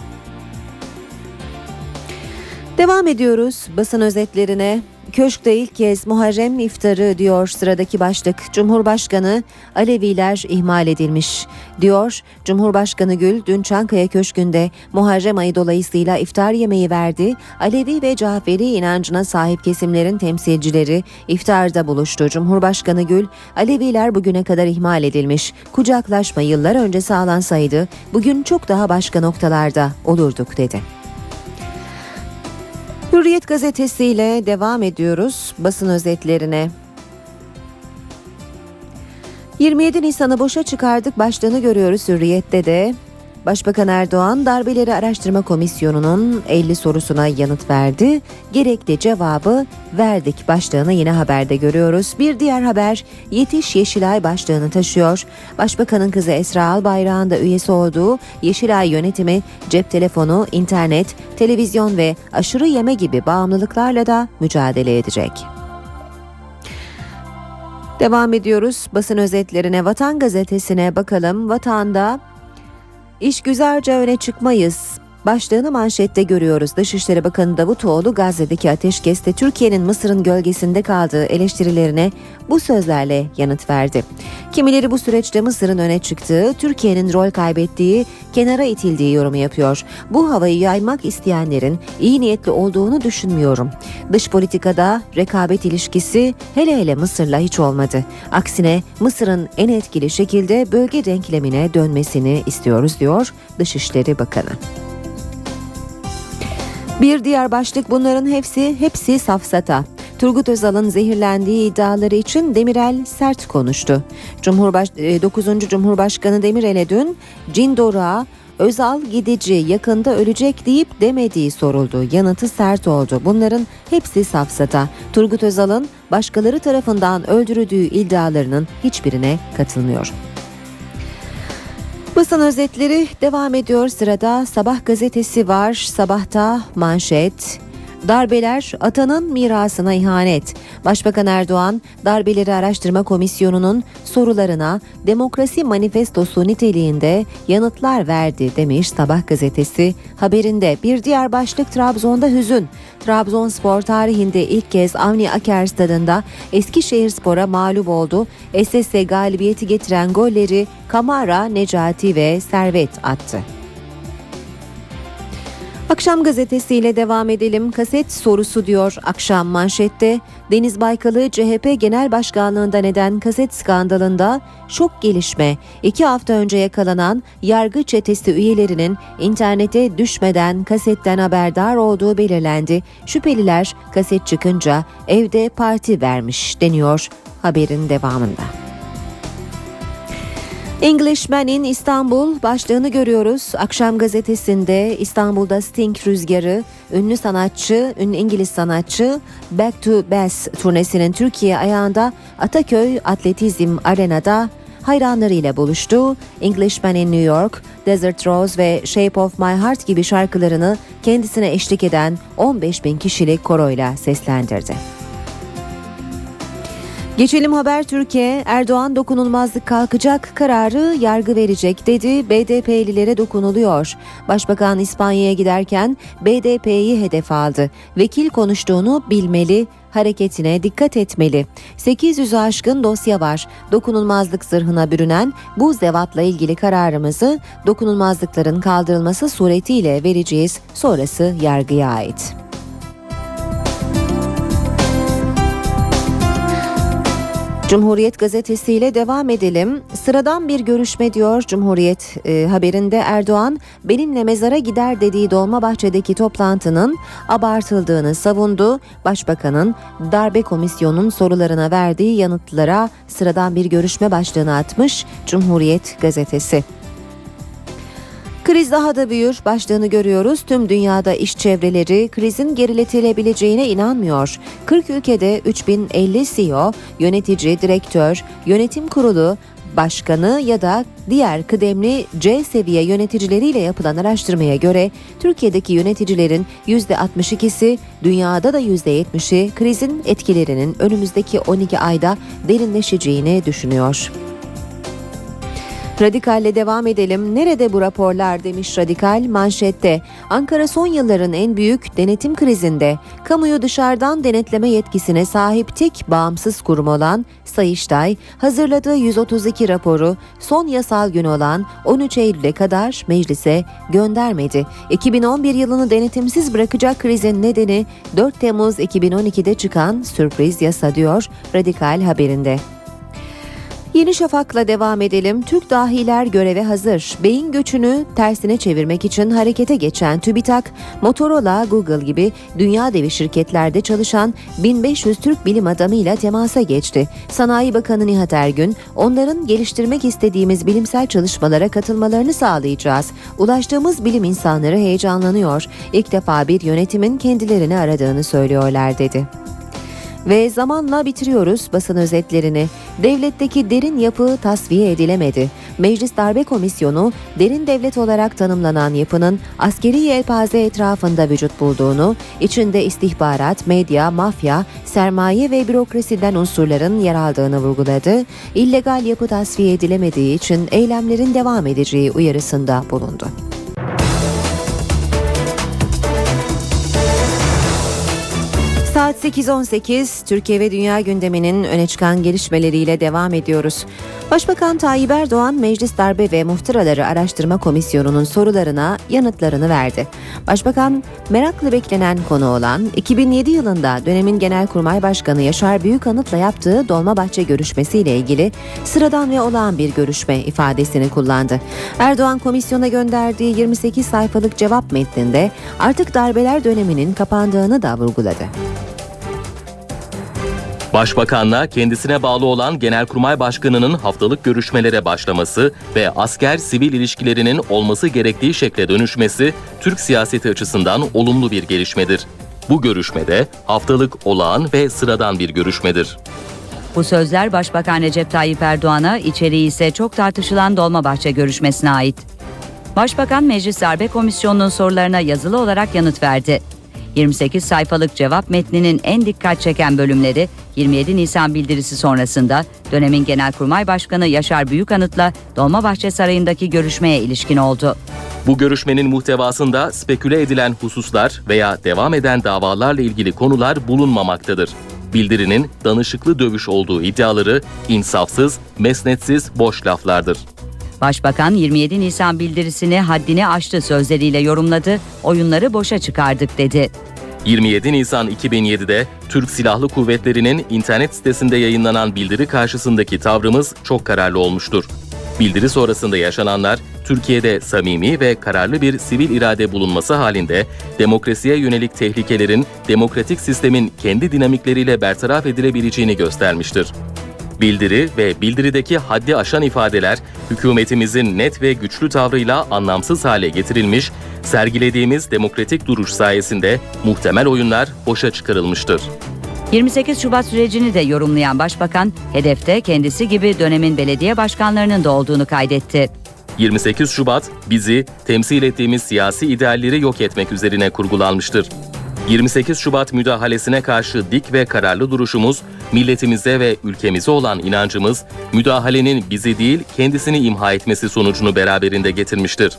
Devam ediyoruz basın özetlerine. Köşkte ilk kez Muharrem iftarı diyor sıradaki başlık. Cumhurbaşkanı Aleviler ihmal edilmiş diyor. Cumhurbaşkanı Gül dün Çankaya Köşkü'nde Muharrem ayı dolayısıyla iftar yemeği verdi. Alevi ve Caferi inancına sahip kesimlerin temsilcileri iftarda buluştu. Cumhurbaşkanı Gül, Aleviler bugüne kadar ihmal edilmiş. Kucaklaşma yıllar önce sağlansaydı bugün çok daha başka noktalarda olurduk dedi. Hürriyet gazetesiyle devam ediyoruz basın özetlerine. 27 Nisan'ı boşa çıkardık başlığını görüyoruz Hürriyet'te de. Başbakan Erdoğan darbeleri araştırma komisyonunun 50 sorusuna yanıt verdi. Gerekli cevabı verdik başlığını yine haberde görüyoruz. Bir diğer haber Yetiş Yeşilay başlığını taşıyor. Başbakanın kızı Esra Albayrak'ın da üyesi olduğu Yeşilay yönetimi cep telefonu, internet, televizyon ve aşırı yeme gibi bağımlılıklarla da mücadele edecek. Devam ediyoruz basın özetlerine Vatan Gazetesi'ne bakalım. Vatanda İş güzelce öne çıkmayız. Başlığını manşette görüyoruz. Dışişleri Bakanı Davutoğlu Gazze'deki ateşkeste Türkiye'nin Mısır'ın gölgesinde kaldığı eleştirilerine bu sözlerle yanıt verdi. Kimileri bu süreçte Mısır'ın öne çıktığı, Türkiye'nin rol kaybettiği, kenara itildiği yorumu yapıyor. Bu havayı yaymak isteyenlerin iyi niyetli olduğunu düşünmüyorum. Dış politikada rekabet ilişkisi hele hele Mısır'la hiç olmadı. Aksine Mısır'ın en etkili şekilde bölge denklemine dönmesini istiyoruz diyor Dışişleri Bakanı. Bir diğer başlık bunların hepsi hepsi safsata. Turgut Özal'ın zehirlendiği iddiaları için Demirel sert konuştu. Cumhurbaş 9. E, Cumhurbaşkanı Demirel'e dün Cin Dorağı Özal gidici yakında ölecek deyip demediği soruldu. Yanıtı sert oldu. Bunların hepsi safsata. Turgut Özal'ın başkaları tarafından öldürüldüğü iddialarının hiçbirine katılmıyor. Basın özetleri devam ediyor sırada Sabah gazetesi var. Sabahta manşet Darbeler atanın mirasına ihanet. Başbakan Erdoğan, Darbeleri Araştırma Komisyonu'nun sorularına demokrasi manifestosu niteliğinde yanıtlar verdi demiş Sabah gazetesi. Haberinde bir diğer başlık Trabzon'da hüzün. Trabzonspor tarihinde ilk kez Avni Aker stadında Eskişehir Spor'a mağlup oldu. SS galibiyeti getiren golleri Kamara, Necati ve Servet attı. Akşam gazetesiyle devam edelim. Kaset sorusu diyor akşam manşette. Deniz Baykal'ı CHP Genel Başkanlığında neden kaset skandalında şok gelişme. İki hafta önce yakalanan yargı çetesi üyelerinin internete düşmeden kasetten haberdar olduğu belirlendi. Şüpheliler kaset çıkınca evde parti vermiş deniyor haberin devamında. Englishman in İstanbul başlığını görüyoruz. Akşam gazetesinde İstanbul'da Sting rüzgarı, ünlü sanatçı, ünlü İngiliz sanatçı Back to Bass turnesinin Türkiye ayağında Ataköy Atletizm Arena'da hayranlarıyla buluştu. Englishman in New York, Desert Rose ve Shape of My Heart gibi şarkılarını kendisine eşlik eden 15 bin kişilik koroyla seslendirdi. Geçelim Haber Türkiye. Erdoğan dokunulmazlık kalkacak kararı yargı verecek dedi. BDP'lilere dokunuluyor. Başbakan İspanya'ya giderken BDP'yi hedef aldı. Vekil konuştuğunu bilmeli, hareketine dikkat etmeli. 800 aşkın dosya var. Dokunulmazlık zırhına bürünen bu zevatla ilgili kararımızı dokunulmazlıkların kaldırılması suretiyle vereceğiz. Sonrası yargıya ait. Cumhuriyet gazetesiyle devam edelim. Sıradan bir görüşme diyor Cumhuriyet e, haberinde Erdoğan benimle mezara gider dediği Dolmabahçe'deki toplantının abartıldığını savundu. Başbakanın darbe komisyonunun sorularına verdiği yanıtlara sıradan bir görüşme başlığını atmış Cumhuriyet gazetesi. Kriz daha da büyür başlığını görüyoruz. Tüm dünyada iş çevreleri krizin geriletilebileceğine inanmıyor. 40 ülkede 3050 CEO, yönetici, direktör, yönetim kurulu, başkanı ya da diğer kıdemli C seviye yöneticileriyle yapılan araştırmaya göre Türkiye'deki yöneticilerin %62'si, dünyada da %70'i krizin etkilerinin önümüzdeki 12 ayda derinleşeceğini düşünüyor. Radikalle devam edelim. Nerede bu raporlar demiş Radikal manşette. Ankara son yılların en büyük denetim krizinde kamuyu dışarıdan denetleme yetkisine sahip tek bağımsız kurum olan Sayıştay hazırladığı 132 raporu son yasal gün olan 13 Eylül'e kadar meclise göndermedi. 2011 yılını denetimsiz bırakacak krizin nedeni 4 Temmuz 2012'de çıkan sürpriz yasa diyor Radikal haberinde. Yeni Şafak'la devam edelim. Türk dahiler göreve hazır. Beyin göçünü tersine çevirmek için harekete geçen TÜBİTAK, Motorola, Google gibi dünya devi şirketlerde çalışan 1500 Türk bilim adamıyla temasa geçti. Sanayi Bakanı Nihat Ergün, onların geliştirmek istediğimiz bilimsel çalışmalara katılmalarını sağlayacağız. Ulaştığımız bilim insanları heyecanlanıyor. İlk defa bir yönetimin kendilerini aradığını söylüyorlar dedi. Ve zamanla bitiriyoruz basın özetlerini. Devletteki derin yapı tasfiye edilemedi. Meclis Darbe Komisyonu derin devlet olarak tanımlanan yapının askeri yelpaze etrafında vücut bulduğunu, içinde istihbarat, medya, mafya, sermaye ve bürokrasiden unsurların yer aldığını vurguladı. İllegal yapı tasfiye edilemediği için eylemlerin devam edeceği uyarısında bulundu. Saat 8.18 Türkiye ve Dünya gündeminin öne çıkan gelişmeleriyle devam ediyoruz. Başbakan Tayyip Erdoğan Meclis Darbe ve Muhtıraları Araştırma Komisyonu'nun sorularına yanıtlarını verdi. Başbakan meraklı beklenen konu olan 2007 yılında dönemin Genelkurmay Başkanı Yaşar Büyükanıt'la yaptığı Dolmabahçe görüşmesiyle ilgili sıradan ve olağan bir görüşme ifadesini kullandı. Erdoğan komisyona gönderdiği 28 sayfalık cevap metninde artık darbeler döneminin kapandığını da vurguladı. Başbakanla kendisine bağlı olan Genelkurmay Başkanı'nın haftalık görüşmelere başlaması ve asker-sivil ilişkilerinin olması gerektiği şekle dönüşmesi Türk siyaseti açısından olumlu bir gelişmedir. Bu görüşmede haftalık olağan ve sıradan bir görüşmedir. Bu sözler Başbakan Recep Tayyip Erdoğan'a, içeriği ise çok tartışılan Dolmabahçe görüşmesine ait. Başbakan Meclis Darbe Komisyonu'nun sorularına yazılı olarak yanıt verdi. 28 sayfalık cevap metninin en dikkat çeken bölümleri 27 Nisan bildirisi sonrasında dönemin Genelkurmay Başkanı Yaşar Büyükanıt'la Dolmabahçe Sarayı'ndaki görüşmeye ilişkin oldu. Bu görüşmenin muhtevasında speküle edilen hususlar veya devam eden davalarla ilgili konular bulunmamaktadır. Bildirinin danışıklı dövüş olduğu iddiaları insafsız, mesnetsiz boş laflardır. Başbakan 27 Nisan bildirisini haddini aştı sözleriyle yorumladı, oyunları boşa çıkardık dedi. 27 Nisan 2007'de Türk Silahlı Kuvvetleri'nin internet sitesinde yayınlanan bildiri karşısındaki tavrımız çok kararlı olmuştur. Bildiri sonrasında yaşananlar Türkiye'de samimi ve kararlı bir sivil irade bulunması halinde demokrasiye yönelik tehlikelerin demokratik sistemin kendi dinamikleriyle bertaraf edilebileceğini göstermiştir. Bildiri ve bildirideki haddi aşan ifadeler hükümetimizin net ve güçlü tavrıyla anlamsız hale getirilmiş, sergilediğimiz demokratik duruş sayesinde muhtemel oyunlar boşa çıkarılmıştır. 28 Şubat sürecini de yorumlayan Başbakan, hedefte kendisi gibi dönemin belediye başkanlarının da olduğunu kaydetti. 28 Şubat bizi temsil ettiğimiz siyasi idealleri yok etmek üzerine kurgulanmıştır. 28 Şubat müdahalesine karşı dik ve kararlı duruşumuz, milletimize ve ülkemize olan inancımız, müdahalenin bizi değil kendisini imha etmesi sonucunu beraberinde getirmiştir.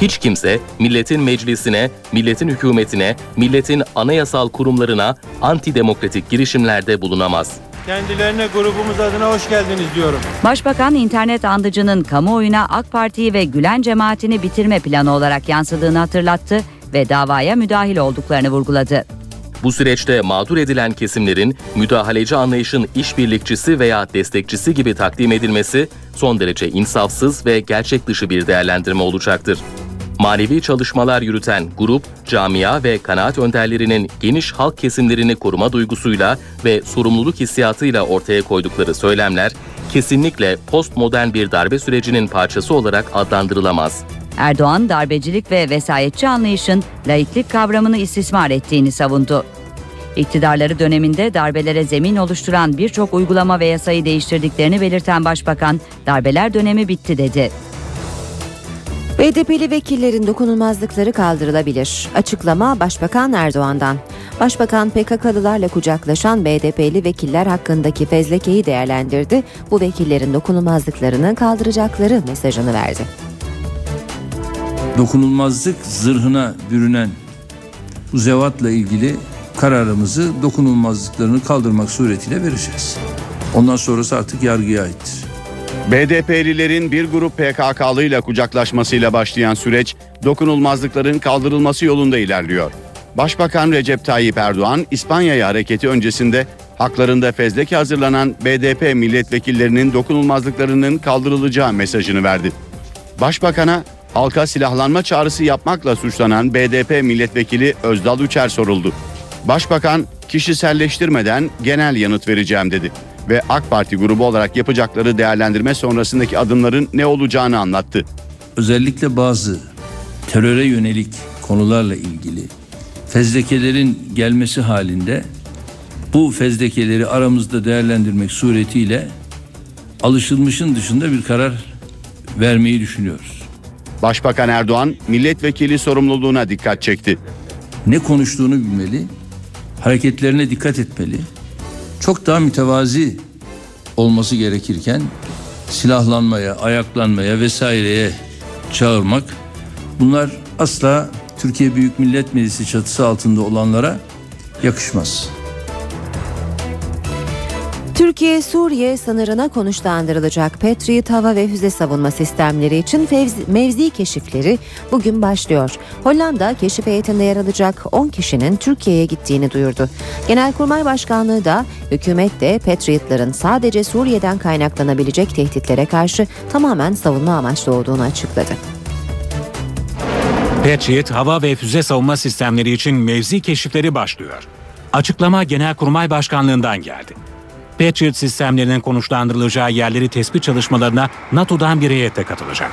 Hiç kimse milletin meclisine, milletin hükümetine, milletin anayasal kurumlarına antidemokratik girişimlerde bulunamaz. Kendilerine grubumuz adına hoş geldiniz diyorum. Başbakan internet andıcının kamuoyuna AK Parti'yi ve Gülen cemaatini bitirme planı olarak yansıdığını hatırlattı ve davaya müdahil olduklarını vurguladı. Bu süreçte mağdur edilen kesimlerin müdahaleci anlayışın işbirlikçisi veya destekçisi gibi takdim edilmesi son derece insafsız ve gerçek dışı bir değerlendirme olacaktır. Manevi çalışmalar yürüten grup, camia ve kanaat önderlerinin geniş halk kesimlerini koruma duygusuyla ve sorumluluk hissiyatıyla ortaya koydukları söylemler kesinlikle postmodern bir darbe sürecinin parçası olarak adlandırılamaz. Erdoğan darbecilik ve vesayetçi anlayışın laiklik kavramını istismar ettiğini savundu. İktidarları döneminde darbelere zemin oluşturan birçok uygulama ve yasayı değiştirdiklerini belirten Başbakan, darbeler dönemi bitti dedi. BDP'li vekillerin dokunulmazlıkları kaldırılabilir. Açıklama Başbakan Erdoğan'dan. Başbakan PKK'lılarla kucaklaşan BDP'li vekiller hakkındaki fezlekeyi değerlendirdi. Bu vekillerin dokunulmazlıklarını kaldıracakları mesajını verdi. Dokunulmazlık zırhına bürünen bu zevatla ilgili kararımızı dokunulmazlıklarını kaldırmak suretiyle vereceğiz. Ondan sonrası artık yargıya aittir. BDP'lilerin bir grup PKK'lı ile kucaklaşmasıyla başlayan süreç dokunulmazlıkların kaldırılması yolunda ilerliyor. Başbakan Recep Tayyip Erdoğan İspanya'ya hareketi öncesinde haklarında fezleke hazırlanan BDP milletvekillerinin dokunulmazlıklarının kaldırılacağı mesajını verdi. Başbakana halka silahlanma çağrısı yapmakla suçlanan BDP milletvekili Özdal Uçer soruldu. Başbakan kişiselleştirmeden genel yanıt vereceğim dedi ve AK Parti grubu olarak yapacakları değerlendirme sonrasındaki adımların ne olacağını anlattı. Özellikle bazı teröre yönelik konularla ilgili fezlekelerin gelmesi halinde bu fezlekeleri aramızda değerlendirmek suretiyle alışılmışın dışında bir karar vermeyi düşünüyoruz. Başbakan Erdoğan milletvekili sorumluluğuna dikkat çekti. Ne konuştuğunu bilmeli, hareketlerine dikkat etmeli. Çok daha mütevazi olması gerekirken silahlanmaya, ayaklanmaya vesaireye çağırmak bunlar asla Türkiye Büyük Millet Meclisi çatısı altında olanlara yakışmaz. Türkiye Suriye sınırına konuşlandırılacak Patriot hava ve füze savunma sistemleri için mevzi keşifleri bugün başlıyor. Hollanda keşif heyetinde yer alacak 10 kişinin Türkiye'ye gittiğini duyurdu. Genelkurmay Başkanlığı da hükümet de Patriot'ların sadece Suriye'den kaynaklanabilecek tehditlere karşı tamamen savunma amaçlı olduğunu açıkladı. Patriot hava ve füze savunma sistemleri için mevzi keşifleri başlıyor. Açıklama Genelkurmay Başkanlığından geldi. Patriot sistemlerinin konuşlandırılacağı yerleri tespit çalışmalarına NATO'dan bir heyette katılacak.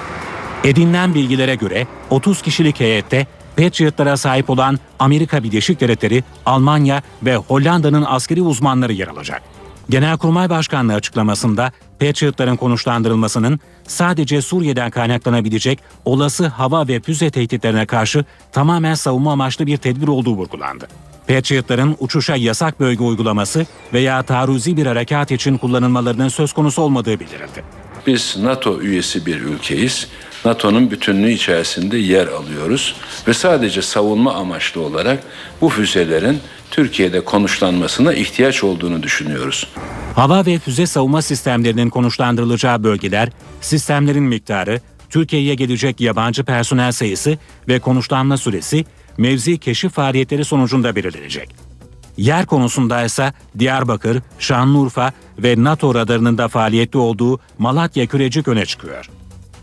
Edinilen bilgilere göre 30 kişilik heyette Patriot'lara sahip olan Amerika Birleşik Devletleri, Almanya ve Hollanda'nın askeri uzmanları yer alacak. Genelkurmay Başkanlığı açıklamasında Patriot'ların konuşlandırılmasının sadece Suriye'den kaynaklanabilecek olası hava ve füze tehditlerine karşı tamamen savunma amaçlı bir tedbir olduğu vurgulandı. Patriot'ların uçuşa yasak bölge uygulaması veya taarruzi bir harekat için kullanılmalarının söz konusu olmadığı bildirildi. Biz NATO üyesi bir ülkeyiz. NATO'nun bütünlüğü içerisinde yer alıyoruz ve sadece savunma amaçlı olarak bu füzelerin Türkiye'de konuşlanmasına ihtiyaç olduğunu düşünüyoruz. Hava ve füze savunma sistemlerinin konuşlandırılacağı bölgeler, sistemlerin miktarı, Türkiye'ye gelecek yabancı personel sayısı ve konuşlanma süresi mevzi keşif faaliyetleri sonucunda belirlenecek. Yer konusunda ise Diyarbakır, Şanlıurfa ve NATO radarının da faaliyetli olduğu Malatya Kürecik öne çıkıyor.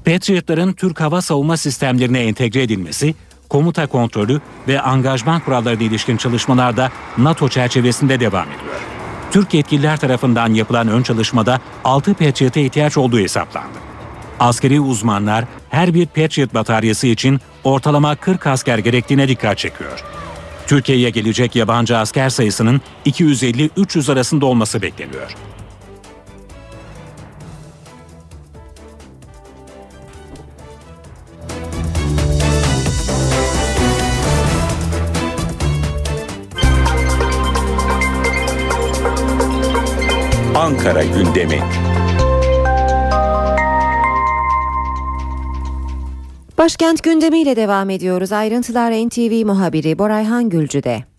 Patriot'ların Türk hava savunma sistemlerine entegre edilmesi, komuta kontrolü ve angajman kurallarına ilişkin çalışmalar da NATO çerçevesinde devam ediyor. Türk yetkililer tarafından yapılan ön çalışmada 6 Patriot'a ihtiyaç olduğu hesaplandı. Askeri uzmanlar her bir Patriot bataryası için ortalama 40 asker gerektiğine dikkat çekiyor. Türkiye'ye gelecek yabancı asker sayısının 250-300 arasında olması bekleniyor. Ankara gündemi. Başkent gündemiyle devam ediyoruz. Ayrıntılar NTV muhabiri Borayhan Gülcü'de.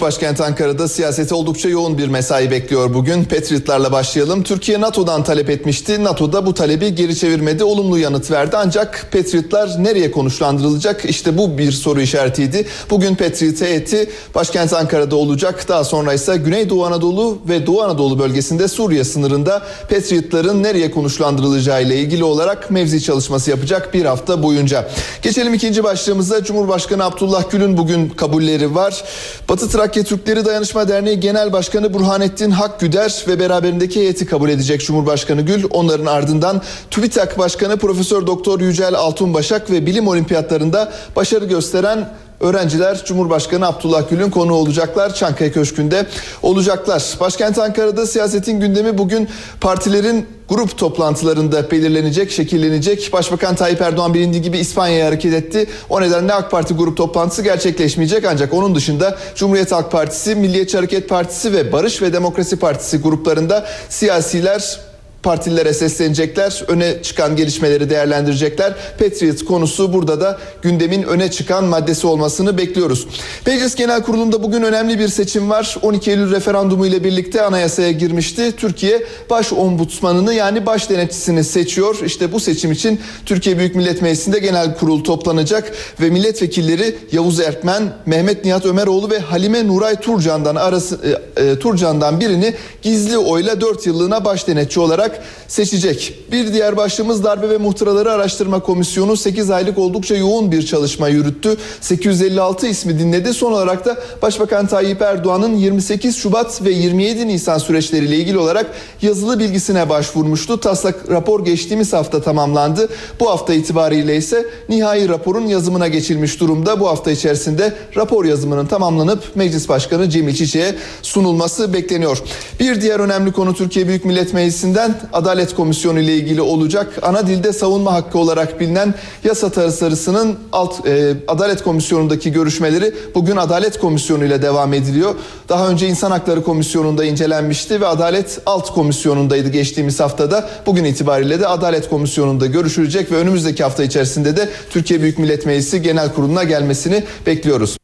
Başkent Ankara'da siyaseti oldukça yoğun bir mesai bekliyor bugün. Patriotlarla başlayalım. Türkiye NATO'dan talep etmişti. NATO da bu talebi geri çevirmedi. Olumlu yanıt verdi. Ancak Patriotlar nereye konuşlandırılacak? İşte bu bir soru işaretiydi. Bugün Patriot heyeti başkent Ankara'da olacak. Daha sonra ise Güneydoğu Anadolu ve Doğu Anadolu bölgesinde Suriye sınırında Patriotların nereye konuşlandırılacağı ile ilgili olarak mevzi çalışması yapacak bir hafta boyunca. Geçelim ikinci başlığımıza. Cumhurbaşkanı Abdullah Gül'ün bugün kabulleri var. Batı Trakya Trakya Türkleri Dayanışma Derneği Genel Başkanı Burhanettin Hakgüder ve beraberindeki heyeti kabul edecek Cumhurbaşkanı Gül. Onların ardından TÜBİTAK Başkanı Profesör Doktor Yücel Altunbaşak ve bilim olimpiyatlarında başarı gösteren öğrenciler Cumhurbaşkanı Abdullah Gül'ün konu olacaklar. Çankaya Köşkü'nde olacaklar. Başkent Ankara'da siyasetin gündemi bugün partilerin grup toplantılarında belirlenecek, şekillenecek. Başbakan Tayyip Erdoğan bilindiği gibi İspanya'ya hareket etti. O nedenle AK Parti grup toplantısı gerçekleşmeyecek. Ancak onun dışında Cumhuriyet Halk Partisi, Milliyetçi Hareket Partisi ve Barış ve Demokrasi Partisi gruplarında siyasiler partilere seslenecekler. Öne çıkan gelişmeleri değerlendirecekler. Patriot konusu burada da gündemin öne çıkan maddesi olmasını bekliyoruz. Meclis Genel Kurulu'nda bugün önemli bir seçim var. 12 Eylül referandumu ile birlikte anayasaya girmişti. Türkiye baş ombudsmanını yani baş denetçisini seçiyor. İşte bu seçim için Türkiye Büyük Millet Meclisi'nde genel kurul toplanacak ve milletvekilleri Yavuz Erkmen, Mehmet Nihat Ömeroğlu ve Halime Nuray Turcan'dan arası e, e, Turcan'dan birini gizli oyla 4 yıllığına baş denetçi olarak seçecek. Bir diğer başlığımız Darbe ve Muhtıraları Araştırma Komisyonu 8 aylık oldukça yoğun bir çalışma yürüttü. 856 ismi dinledi. Son olarak da Başbakan Tayyip Erdoğan'ın 28 Şubat ve 27 Nisan süreçleriyle ilgili olarak yazılı bilgisine başvurmuştu. Taslak rapor geçtiğimiz hafta tamamlandı. Bu hafta itibariyle ise nihai raporun yazımına geçilmiş durumda. Bu hafta içerisinde rapor yazımının tamamlanıp Meclis Başkanı Cemil Çiçek'e sunulması bekleniyor. Bir diğer önemli konu Türkiye Büyük Millet Meclisi'nden Adalet Komisyonu ile ilgili olacak. Ana dilde savunma hakkı olarak bilinen yasa tasarısının alt e, Adalet Komisyonu'ndaki görüşmeleri bugün Adalet Komisyonu ile devam ediliyor. Daha önce İnsan Hakları Komisyonu'nda incelenmişti ve Adalet Alt Komisyonu'ndaydı geçtiğimiz haftada. Bugün itibariyle de Adalet Komisyonu'nda görüşülecek ve önümüzdeki hafta içerisinde de Türkiye Büyük Millet Meclisi Genel Kurulu'na gelmesini bekliyoruz.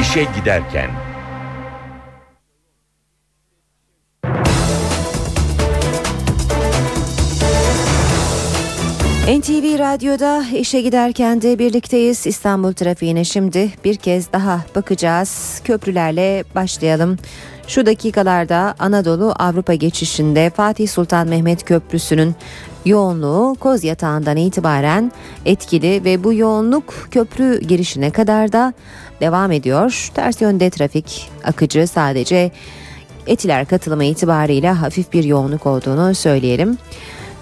İşe giderken NTV Radyo'da işe giderken de birlikteyiz İstanbul trafiğine şimdi bir kez daha bakacağız. Köprülerle başlayalım. Şu dakikalarda Anadolu Avrupa geçişinde Fatih Sultan Mehmet Köprüsü'nün yoğunluğu Koz Yatağı'ndan itibaren etkili ve bu yoğunluk köprü girişine kadar da devam ediyor. Ters yönde trafik akıcı sadece Etiler katılımı itibariyle hafif bir yoğunluk olduğunu söyleyelim.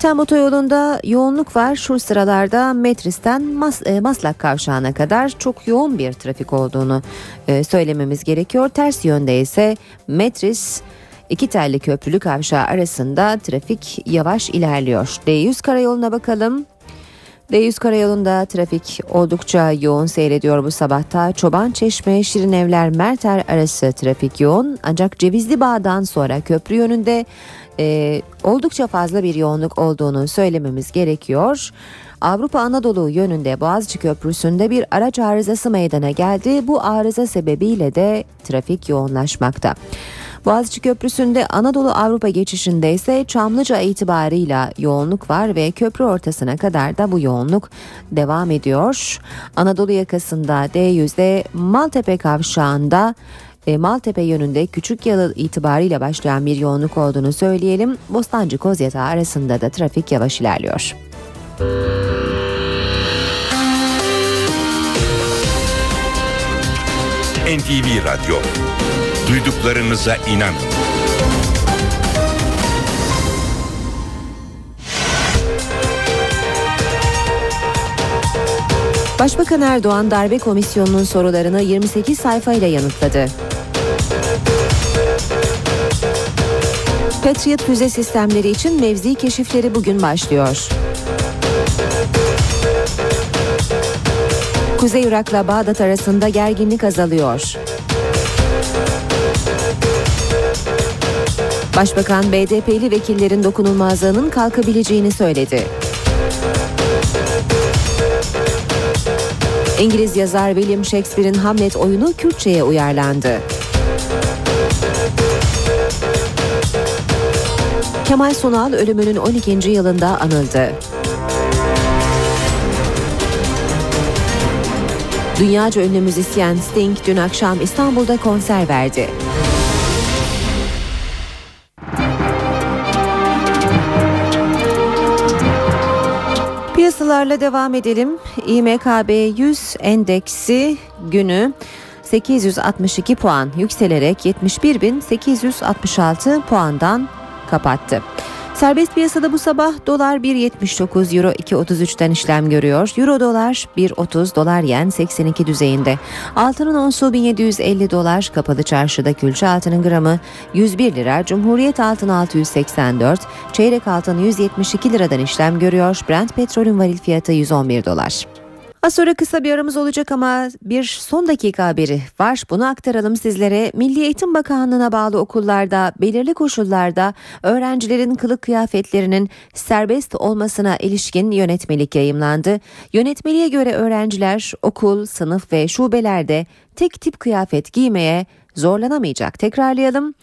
Tem otoyolunda yoğunluk var. Şu sıralarda Metris'ten Mas, e, Maslak kavşağına kadar çok yoğun bir trafik olduğunu e, söylememiz gerekiyor. Ters yönde ise Metris iki telli köprülü kavşağı arasında trafik yavaş ilerliyor. D100 karayoluna bakalım. D100 karayolunda trafik oldukça yoğun seyrediyor bu sabahta. Çoban Çeşme, Şirinevler, Merter arası trafik yoğun. Ancak Cevizli Bağ'dan sonra köprü yönünde e, oldukça fazla bir yoğunluk olduğunu söylememiz gerekiyor. Avrupa Anadolu yönünde Boğaziçi Köprüsü'nde bir araç arızası meydana geldi. Bu arıza sebebiyle de trafik yoğunlaşmakta. Boğaziçi Köprüsü'nde Anadolu Avrupa geçişinde ise Çamlıca itibarıyla yoğunluk var ve köprü ortasına kadar da bu yoğunluk devam ediyor. Anadolu yakasında D100'de Maltepe kavşağında e, Maltepe yönünde küçük yalı itibariyle başlayan bir yoğunluk olduğunu söyleyelim. Bostancı Kozyatağı arasında da trafik yavaş ilerliyor. NTV Radyo duyduklarınıza inanın. Başbakan Erdoğan darbe komisyonunun sorularını 28 sayfayla yanıtladı. Patriot füze sistemleri için mevzi keşifleri bugün başlıyor. Kuzey Irak'la Bağdat arasında gerginlik azalıyor. Başbakan BDP'li vekillerin dokunulmazlığının kalkabileceğini söyledi. İngiliz yazar William Shakespeare'in Hamlet oyunu Kürtçe'ye uyarlandı. Kemal Sunal ölümünün 12. yılında anıldı. Dünyaca ünlü müzisyen Sting dün akşam İstanbul'da konser verdi. Piyasalarla devam edelim. İMKB 100 endeksi günü 862 puan yükselerek 71.866 puandan kapattı. Serbest piyasada bu sabah dolar 1.79, euro 2.33'ten işlem görüyor. Euro dolar 1.30, dolar yen 82 düzeyinde. Altının onsu 1750 dolar, kapalı çarşıda külçe altının gramı 101 lira, Cumhuriyet altın 684, çeyrek altın 172 liradan işlem görüyor. Brent petrolün varil fiyatı 111 dolar. Az sonra kısa bir aramız olacak ama bir son dakika haberi var. Bunu aktaralım sizlere. Milli Eğitim Bakanlığı'na bağlı okullarda belirli koşullarda öğrencilerin kılık kıyafetlerinin serbest olmasına ilişkin yönetmelik yayımlandı. Yönetmeliğe göre öğrenciler okul, sınıf ve şubelerde tek tip kıyafet giymeye zorlanamayacak. Tekrarlayalım.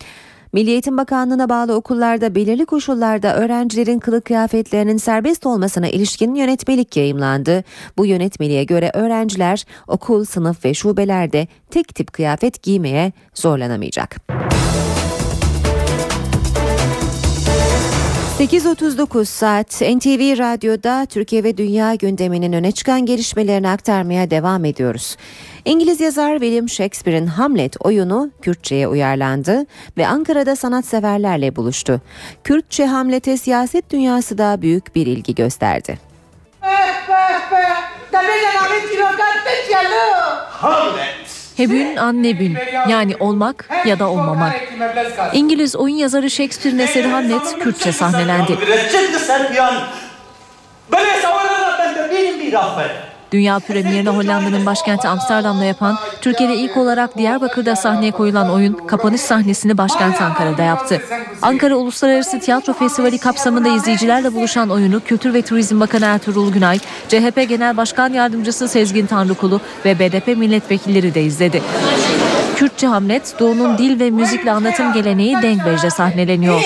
Milli Eğitim Bakanlığı'na bağlı okullarda belirli koşullarda öğrencilerin kılık kıyafetlerinin serbest olmasına ilişkin yönetmelik yayımlandı. Bu yönetmeliğe göre öğrenciler okul, sınıf ve şubelerde tek tip kıyafet giymeye zorlanamayacak. 8.39 saat NTV Radyo'da Türkiye ve Dünya gündeminin öne çıkan gelişmelerini aktarmaya devam ediyoruz. İngiliz yazar William Shakespeare'in Hamlet oyunu Kürtçe'ye uyarlandı ve Ankara'da sanatseverlerle buluştu. Kürtçe Hamlet'e siyaset dünyası da büyük bir ilgi gösterdi. Hebün annebün yani olmak ya da olmamak. İngiliz oyun yazarı Shakespeare'in eseri Hamlet Kürtçe sahnelendi. Dünya premierini Hollanda'nın başkenti Amsterdam'da yapan, Türkiye'de ilk olarak Diyarbakır'da sahneye koyulan oyun kapanış sahnesini başkent Ankara'da yaptı. Ankara Uluslararası Tiyatro Festivali kapsamında izleyicilerle buluşan oyunu Kültür ve Turizm Bakanı Ertuğrul Günay, CHP Genel Başkan Yardımcısı Sezgin Tanrıkulu ve BDP milletvekilleri de izledi. Kürtçe Hamlet, Doğu'nun dil ve müzikle anlatım geleneği Dengbej'de sahneleniyor.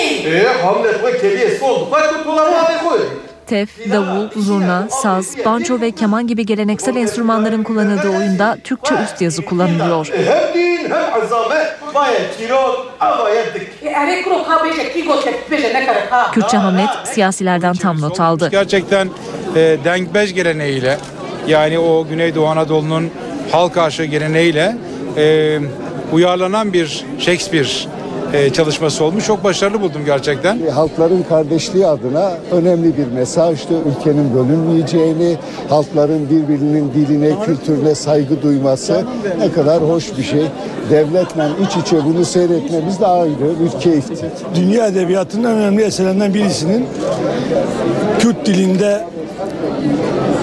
Tef, davul, zurna, saz, banjo ve keman gibi geleneksel enstrümanların kullanıldığı oyunda Türkçe üst yazı kullanılıyor. Kürtçe Hamlet siyasilerden tam not aldı. Gerçekten e, Dengbej geleneğiyle yani o Güneydoğu Anadolu'nun halk aşığı geleneğiyle e, uyarlanan bir Shakespeare e, çalışması olmuş. Çok başarılı buldum gerçekten. Halkların kardeşliği adına önemli bir mesajdı. Ülkenin bölünmeyeceğini, halkların birbirinin diline, kültürüne saygı duyması ne kadar hoş bir şey. Devletle iç içe bunu seyretmemiz de ayrı bir keyifti. Dünya edebiyatının önemli eserlerinden birisinin Kürt dilinde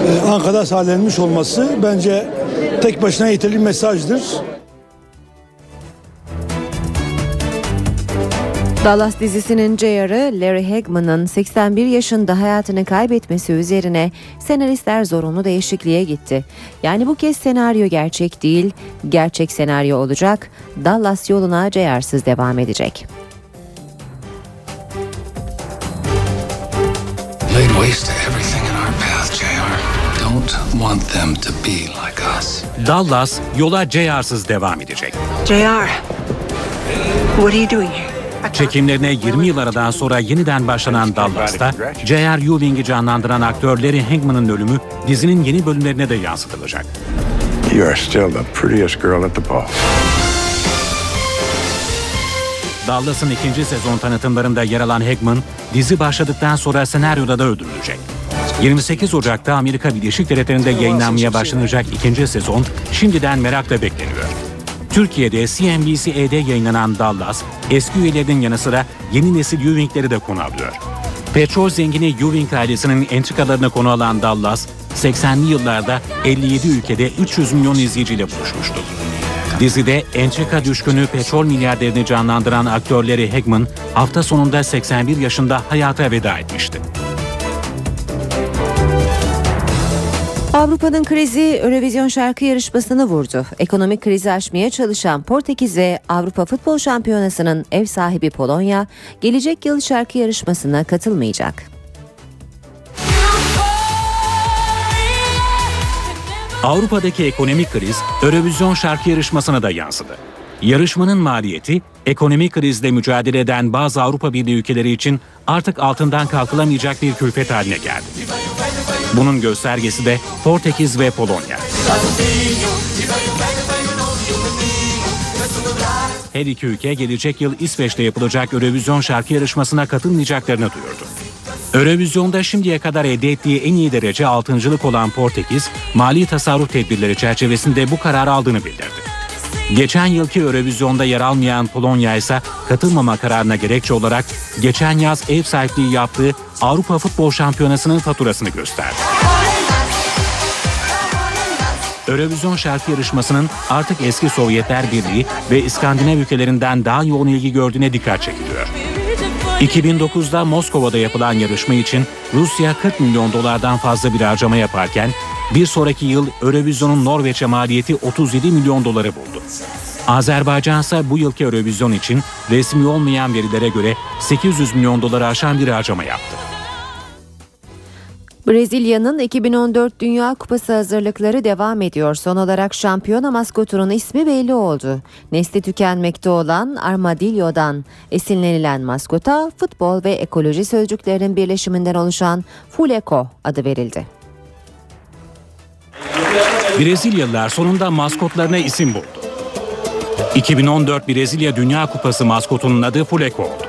e, Ankara'da sahnelenmiş olması bence tek başına yeterli bir mesajdır. Dallas dizisinin JR'ı Larry Hagman'ın 81 yaşında hayatını kaybetmesi üzerine senaristler zorunlu değişikliğe gitti. Yani bu kez senaryo gerçek değil, gerçek senaryo olacak. Dallas yoluna JR'sız devam edecek. Laid waste to everything in our path, JR. Don't want them to be like us. Dallas yola JR'sız devam edecek. JR, what are you doing here? Çekimlerine 20 yıl aradan sonra yeniden başlanan Dallas'ta J.R. Ewing'i canlandıran aktör Larry Hagman'ın ölümü dizinin yeni bölümlerine de yansıtılacak. You are still the prettiest girl at the ball. Dallas'ın ikinci sezon tanıtımlarında yer alan Hagman, dizi başladıktan sonra senaryoda da öldürülecek. 28 Ocak'ta Amerika Birleşik Devletleri'nde yayınlanmaya başlanacak ikinci sezon şimdiden merakla bekleniyor. Türkiye'de CNBC-E'de yayınlanan Dallas, eski üyelerinin yanı sıra yeni nesil Ewing'leri de konu alıyor. Petrol zengini Ewing ailesinin entrikalarını konu alan Dallas, 80'li yıllarda 57 ülkede 300 milyon izleyiciyle buluşmuştu. Dizide entrika düşkünü petrol milyarderini canlandıran aktörleri Hegman hafta sonunda 81 yaşında hayata veda etmişti. Avrupa'nın krizi Eurovision şarkı yarışmasını vurdu. Ekonomik krizi aşmaya çalışan Portekiz ve Avrupa Futbol Şampiyonası'nın ev sahibi Polonya, gelecek yıl şarkı yarışmasına katılmayacak. Avrupa'daki ekonomik kriz Eurovision şarkı yarışmasına da yansıdı. Yarışmanın maliyeti ekonomik krizle mücadele eden bazı Avrupa Birliği ülkeleri için artık altından kalkılamayacak bir külfet haline geldi. Bunun göstergesi de Portekiz ve Polonya. Her iki ülke gelecek yıl İsveç'te yapılacak Eurovision şarkı yarışmasına katılmayacaklarını duyurdu. Eurovizyonda şimdiye kadar elde ettiği en iyi derece altıncılık olan Portekiz, mali tasarruf tedbirleri çerçevesinde bu kararı aldığını bildirdi. Geçen yılki Eurovizyonda yer almayan Polonya ise katılmama kararına gerekçe olarak geçen yaz ev sahipliği yaptığı Avrupa Futbol Şampiyonası'nın faturasını gösterdi. Eurovision şarkı yarışmasının artık eski Sovyetler Birliği ve İskandinav ülkelerinden daha yoğun ilgi gördüğüne dikkat çekiliyor. 2009'da Moskova'da yapılan yarışma için Rusya 40 milyon dolardan fazla bir harcama yaparken bir sonraki yıl Eurovision'un Norveç'e maliyeti 37 milyon doları buldu. Azerbaycan ise bu yılki Eurovizyon için resmi olmayan verilere göre 800 milyon doları aşan bir harcama yaptı. Brezilya'nın 2014 Dünya Kupası hazırlıkları devam ediyor. Son olarak şampiyona maskotunun ismi belli oldu. Nesli tükenmekte olan Armadillo'dan esinlenilen maskota futbol ve ekoloji sözcüklerinin birleşiminden oluşan Fuleco adı verildi. Brezilyalılar sonunda maskotlarına isim buldu. 2014 Brezilya Dünya Kupası maskotunun adı Fuleco oldu.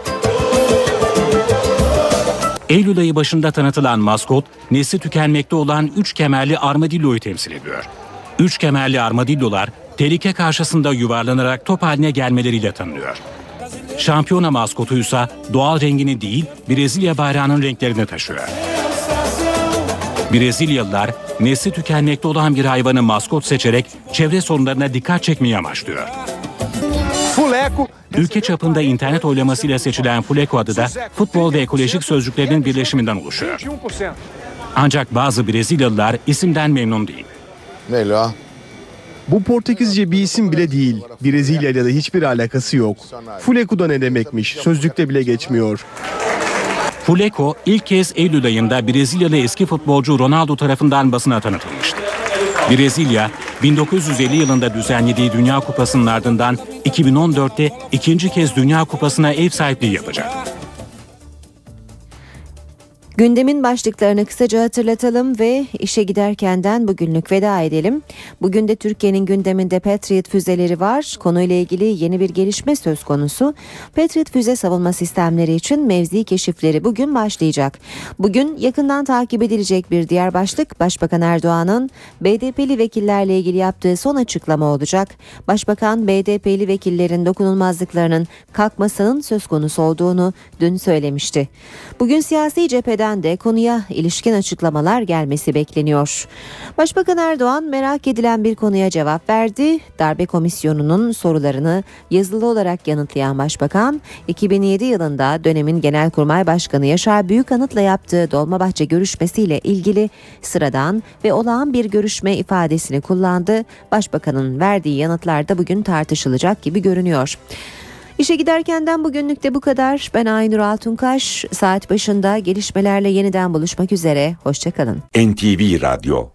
Eylül ayı başında tanıtılan maskot, nesli tükenmekte olan üç kemerli armadilloyu temsil ediyor. Üç kemerli armadillolar tehlike karşısında yuvarlanarak top haline gelmeleriyle tanınıyor. Şampiyona maskotu ise doğal rengini değil, Brezilya bayrağının renklerini taşıyor. Brezilyalılar nesli tükenmekte olan bir hayvanı maskot seçerek çevre sorunlarına dikkat çekmeyi amaçlıyor. Ülke çapında internet oylamasıyla seçilen Fuleco adı da futbol ve ekolojik sözcüklerinin birleşiminden oluşuyor. Ancak bazı Brezilyalılar isimden memnun değil. Bu Portekizce bir isim bile değil. Brezilya ile de hiçbir alakası yok. Fuleco da ne demekmiş? Sözlükte bile geçmiyor. Fuleco ilk kez Eylül ayında Brezilyalı eski futbolcu Ronaldo tarafından basına tanıtılmıştı. Brezilya 1950 yılında düzenlediği Dünya Kupası'nın ardından 2014'te ikinci kez Dünya Kupası'na ev sahipliği yapacak. Gündemin başlıklarını kısaca hatırlatalım ve işe giderkenden bugünlük veda edelim. Bugün de Türkiye'nin gündeminde Patriot füzeleri var. Konuyla ilgili yeni bir gelişme söz konusu. Patriot füze savunma sistemleri için mevzi keşifleri bugün başlayacak. Bugün yakından takip edilecek bir diğer başlık Başbakan Erdoğan'ın BDP'li vekillerle ilgili yaptığı son açıklama olacak. Başbakan BDP'li vekillerin dokunulmazlıklarının kalkmasının söz konusu olduğunu dün söylemişti. Bugün siyasi cepheden de konuya ilişkin açıklamalar gelmesi bekleniyor. Başbakan Erdoğan merak edilen bir konuya cevap verdi. Darbe komisyonunun sorularını yazılı olarak yanıtlayan başbakan, 2007 yılında dönemin Genelkurmay Başkanı Yaşar Büyükanıt'la yaptığı Dolmabahçe görüşmesiyle ilgili sıradan ve olağan bir görüşme ifadesini kullandı. Başbakanın verdiği yanıtlar da bugün tartışılacak gibi görünüyor. İşe giderkenden bugünlük de bu kadar. Ben Aynur Altunkaş. Saat başında gelişmelerle yeniden buluşmak üzere. Hoşçakalın. NTV Radyo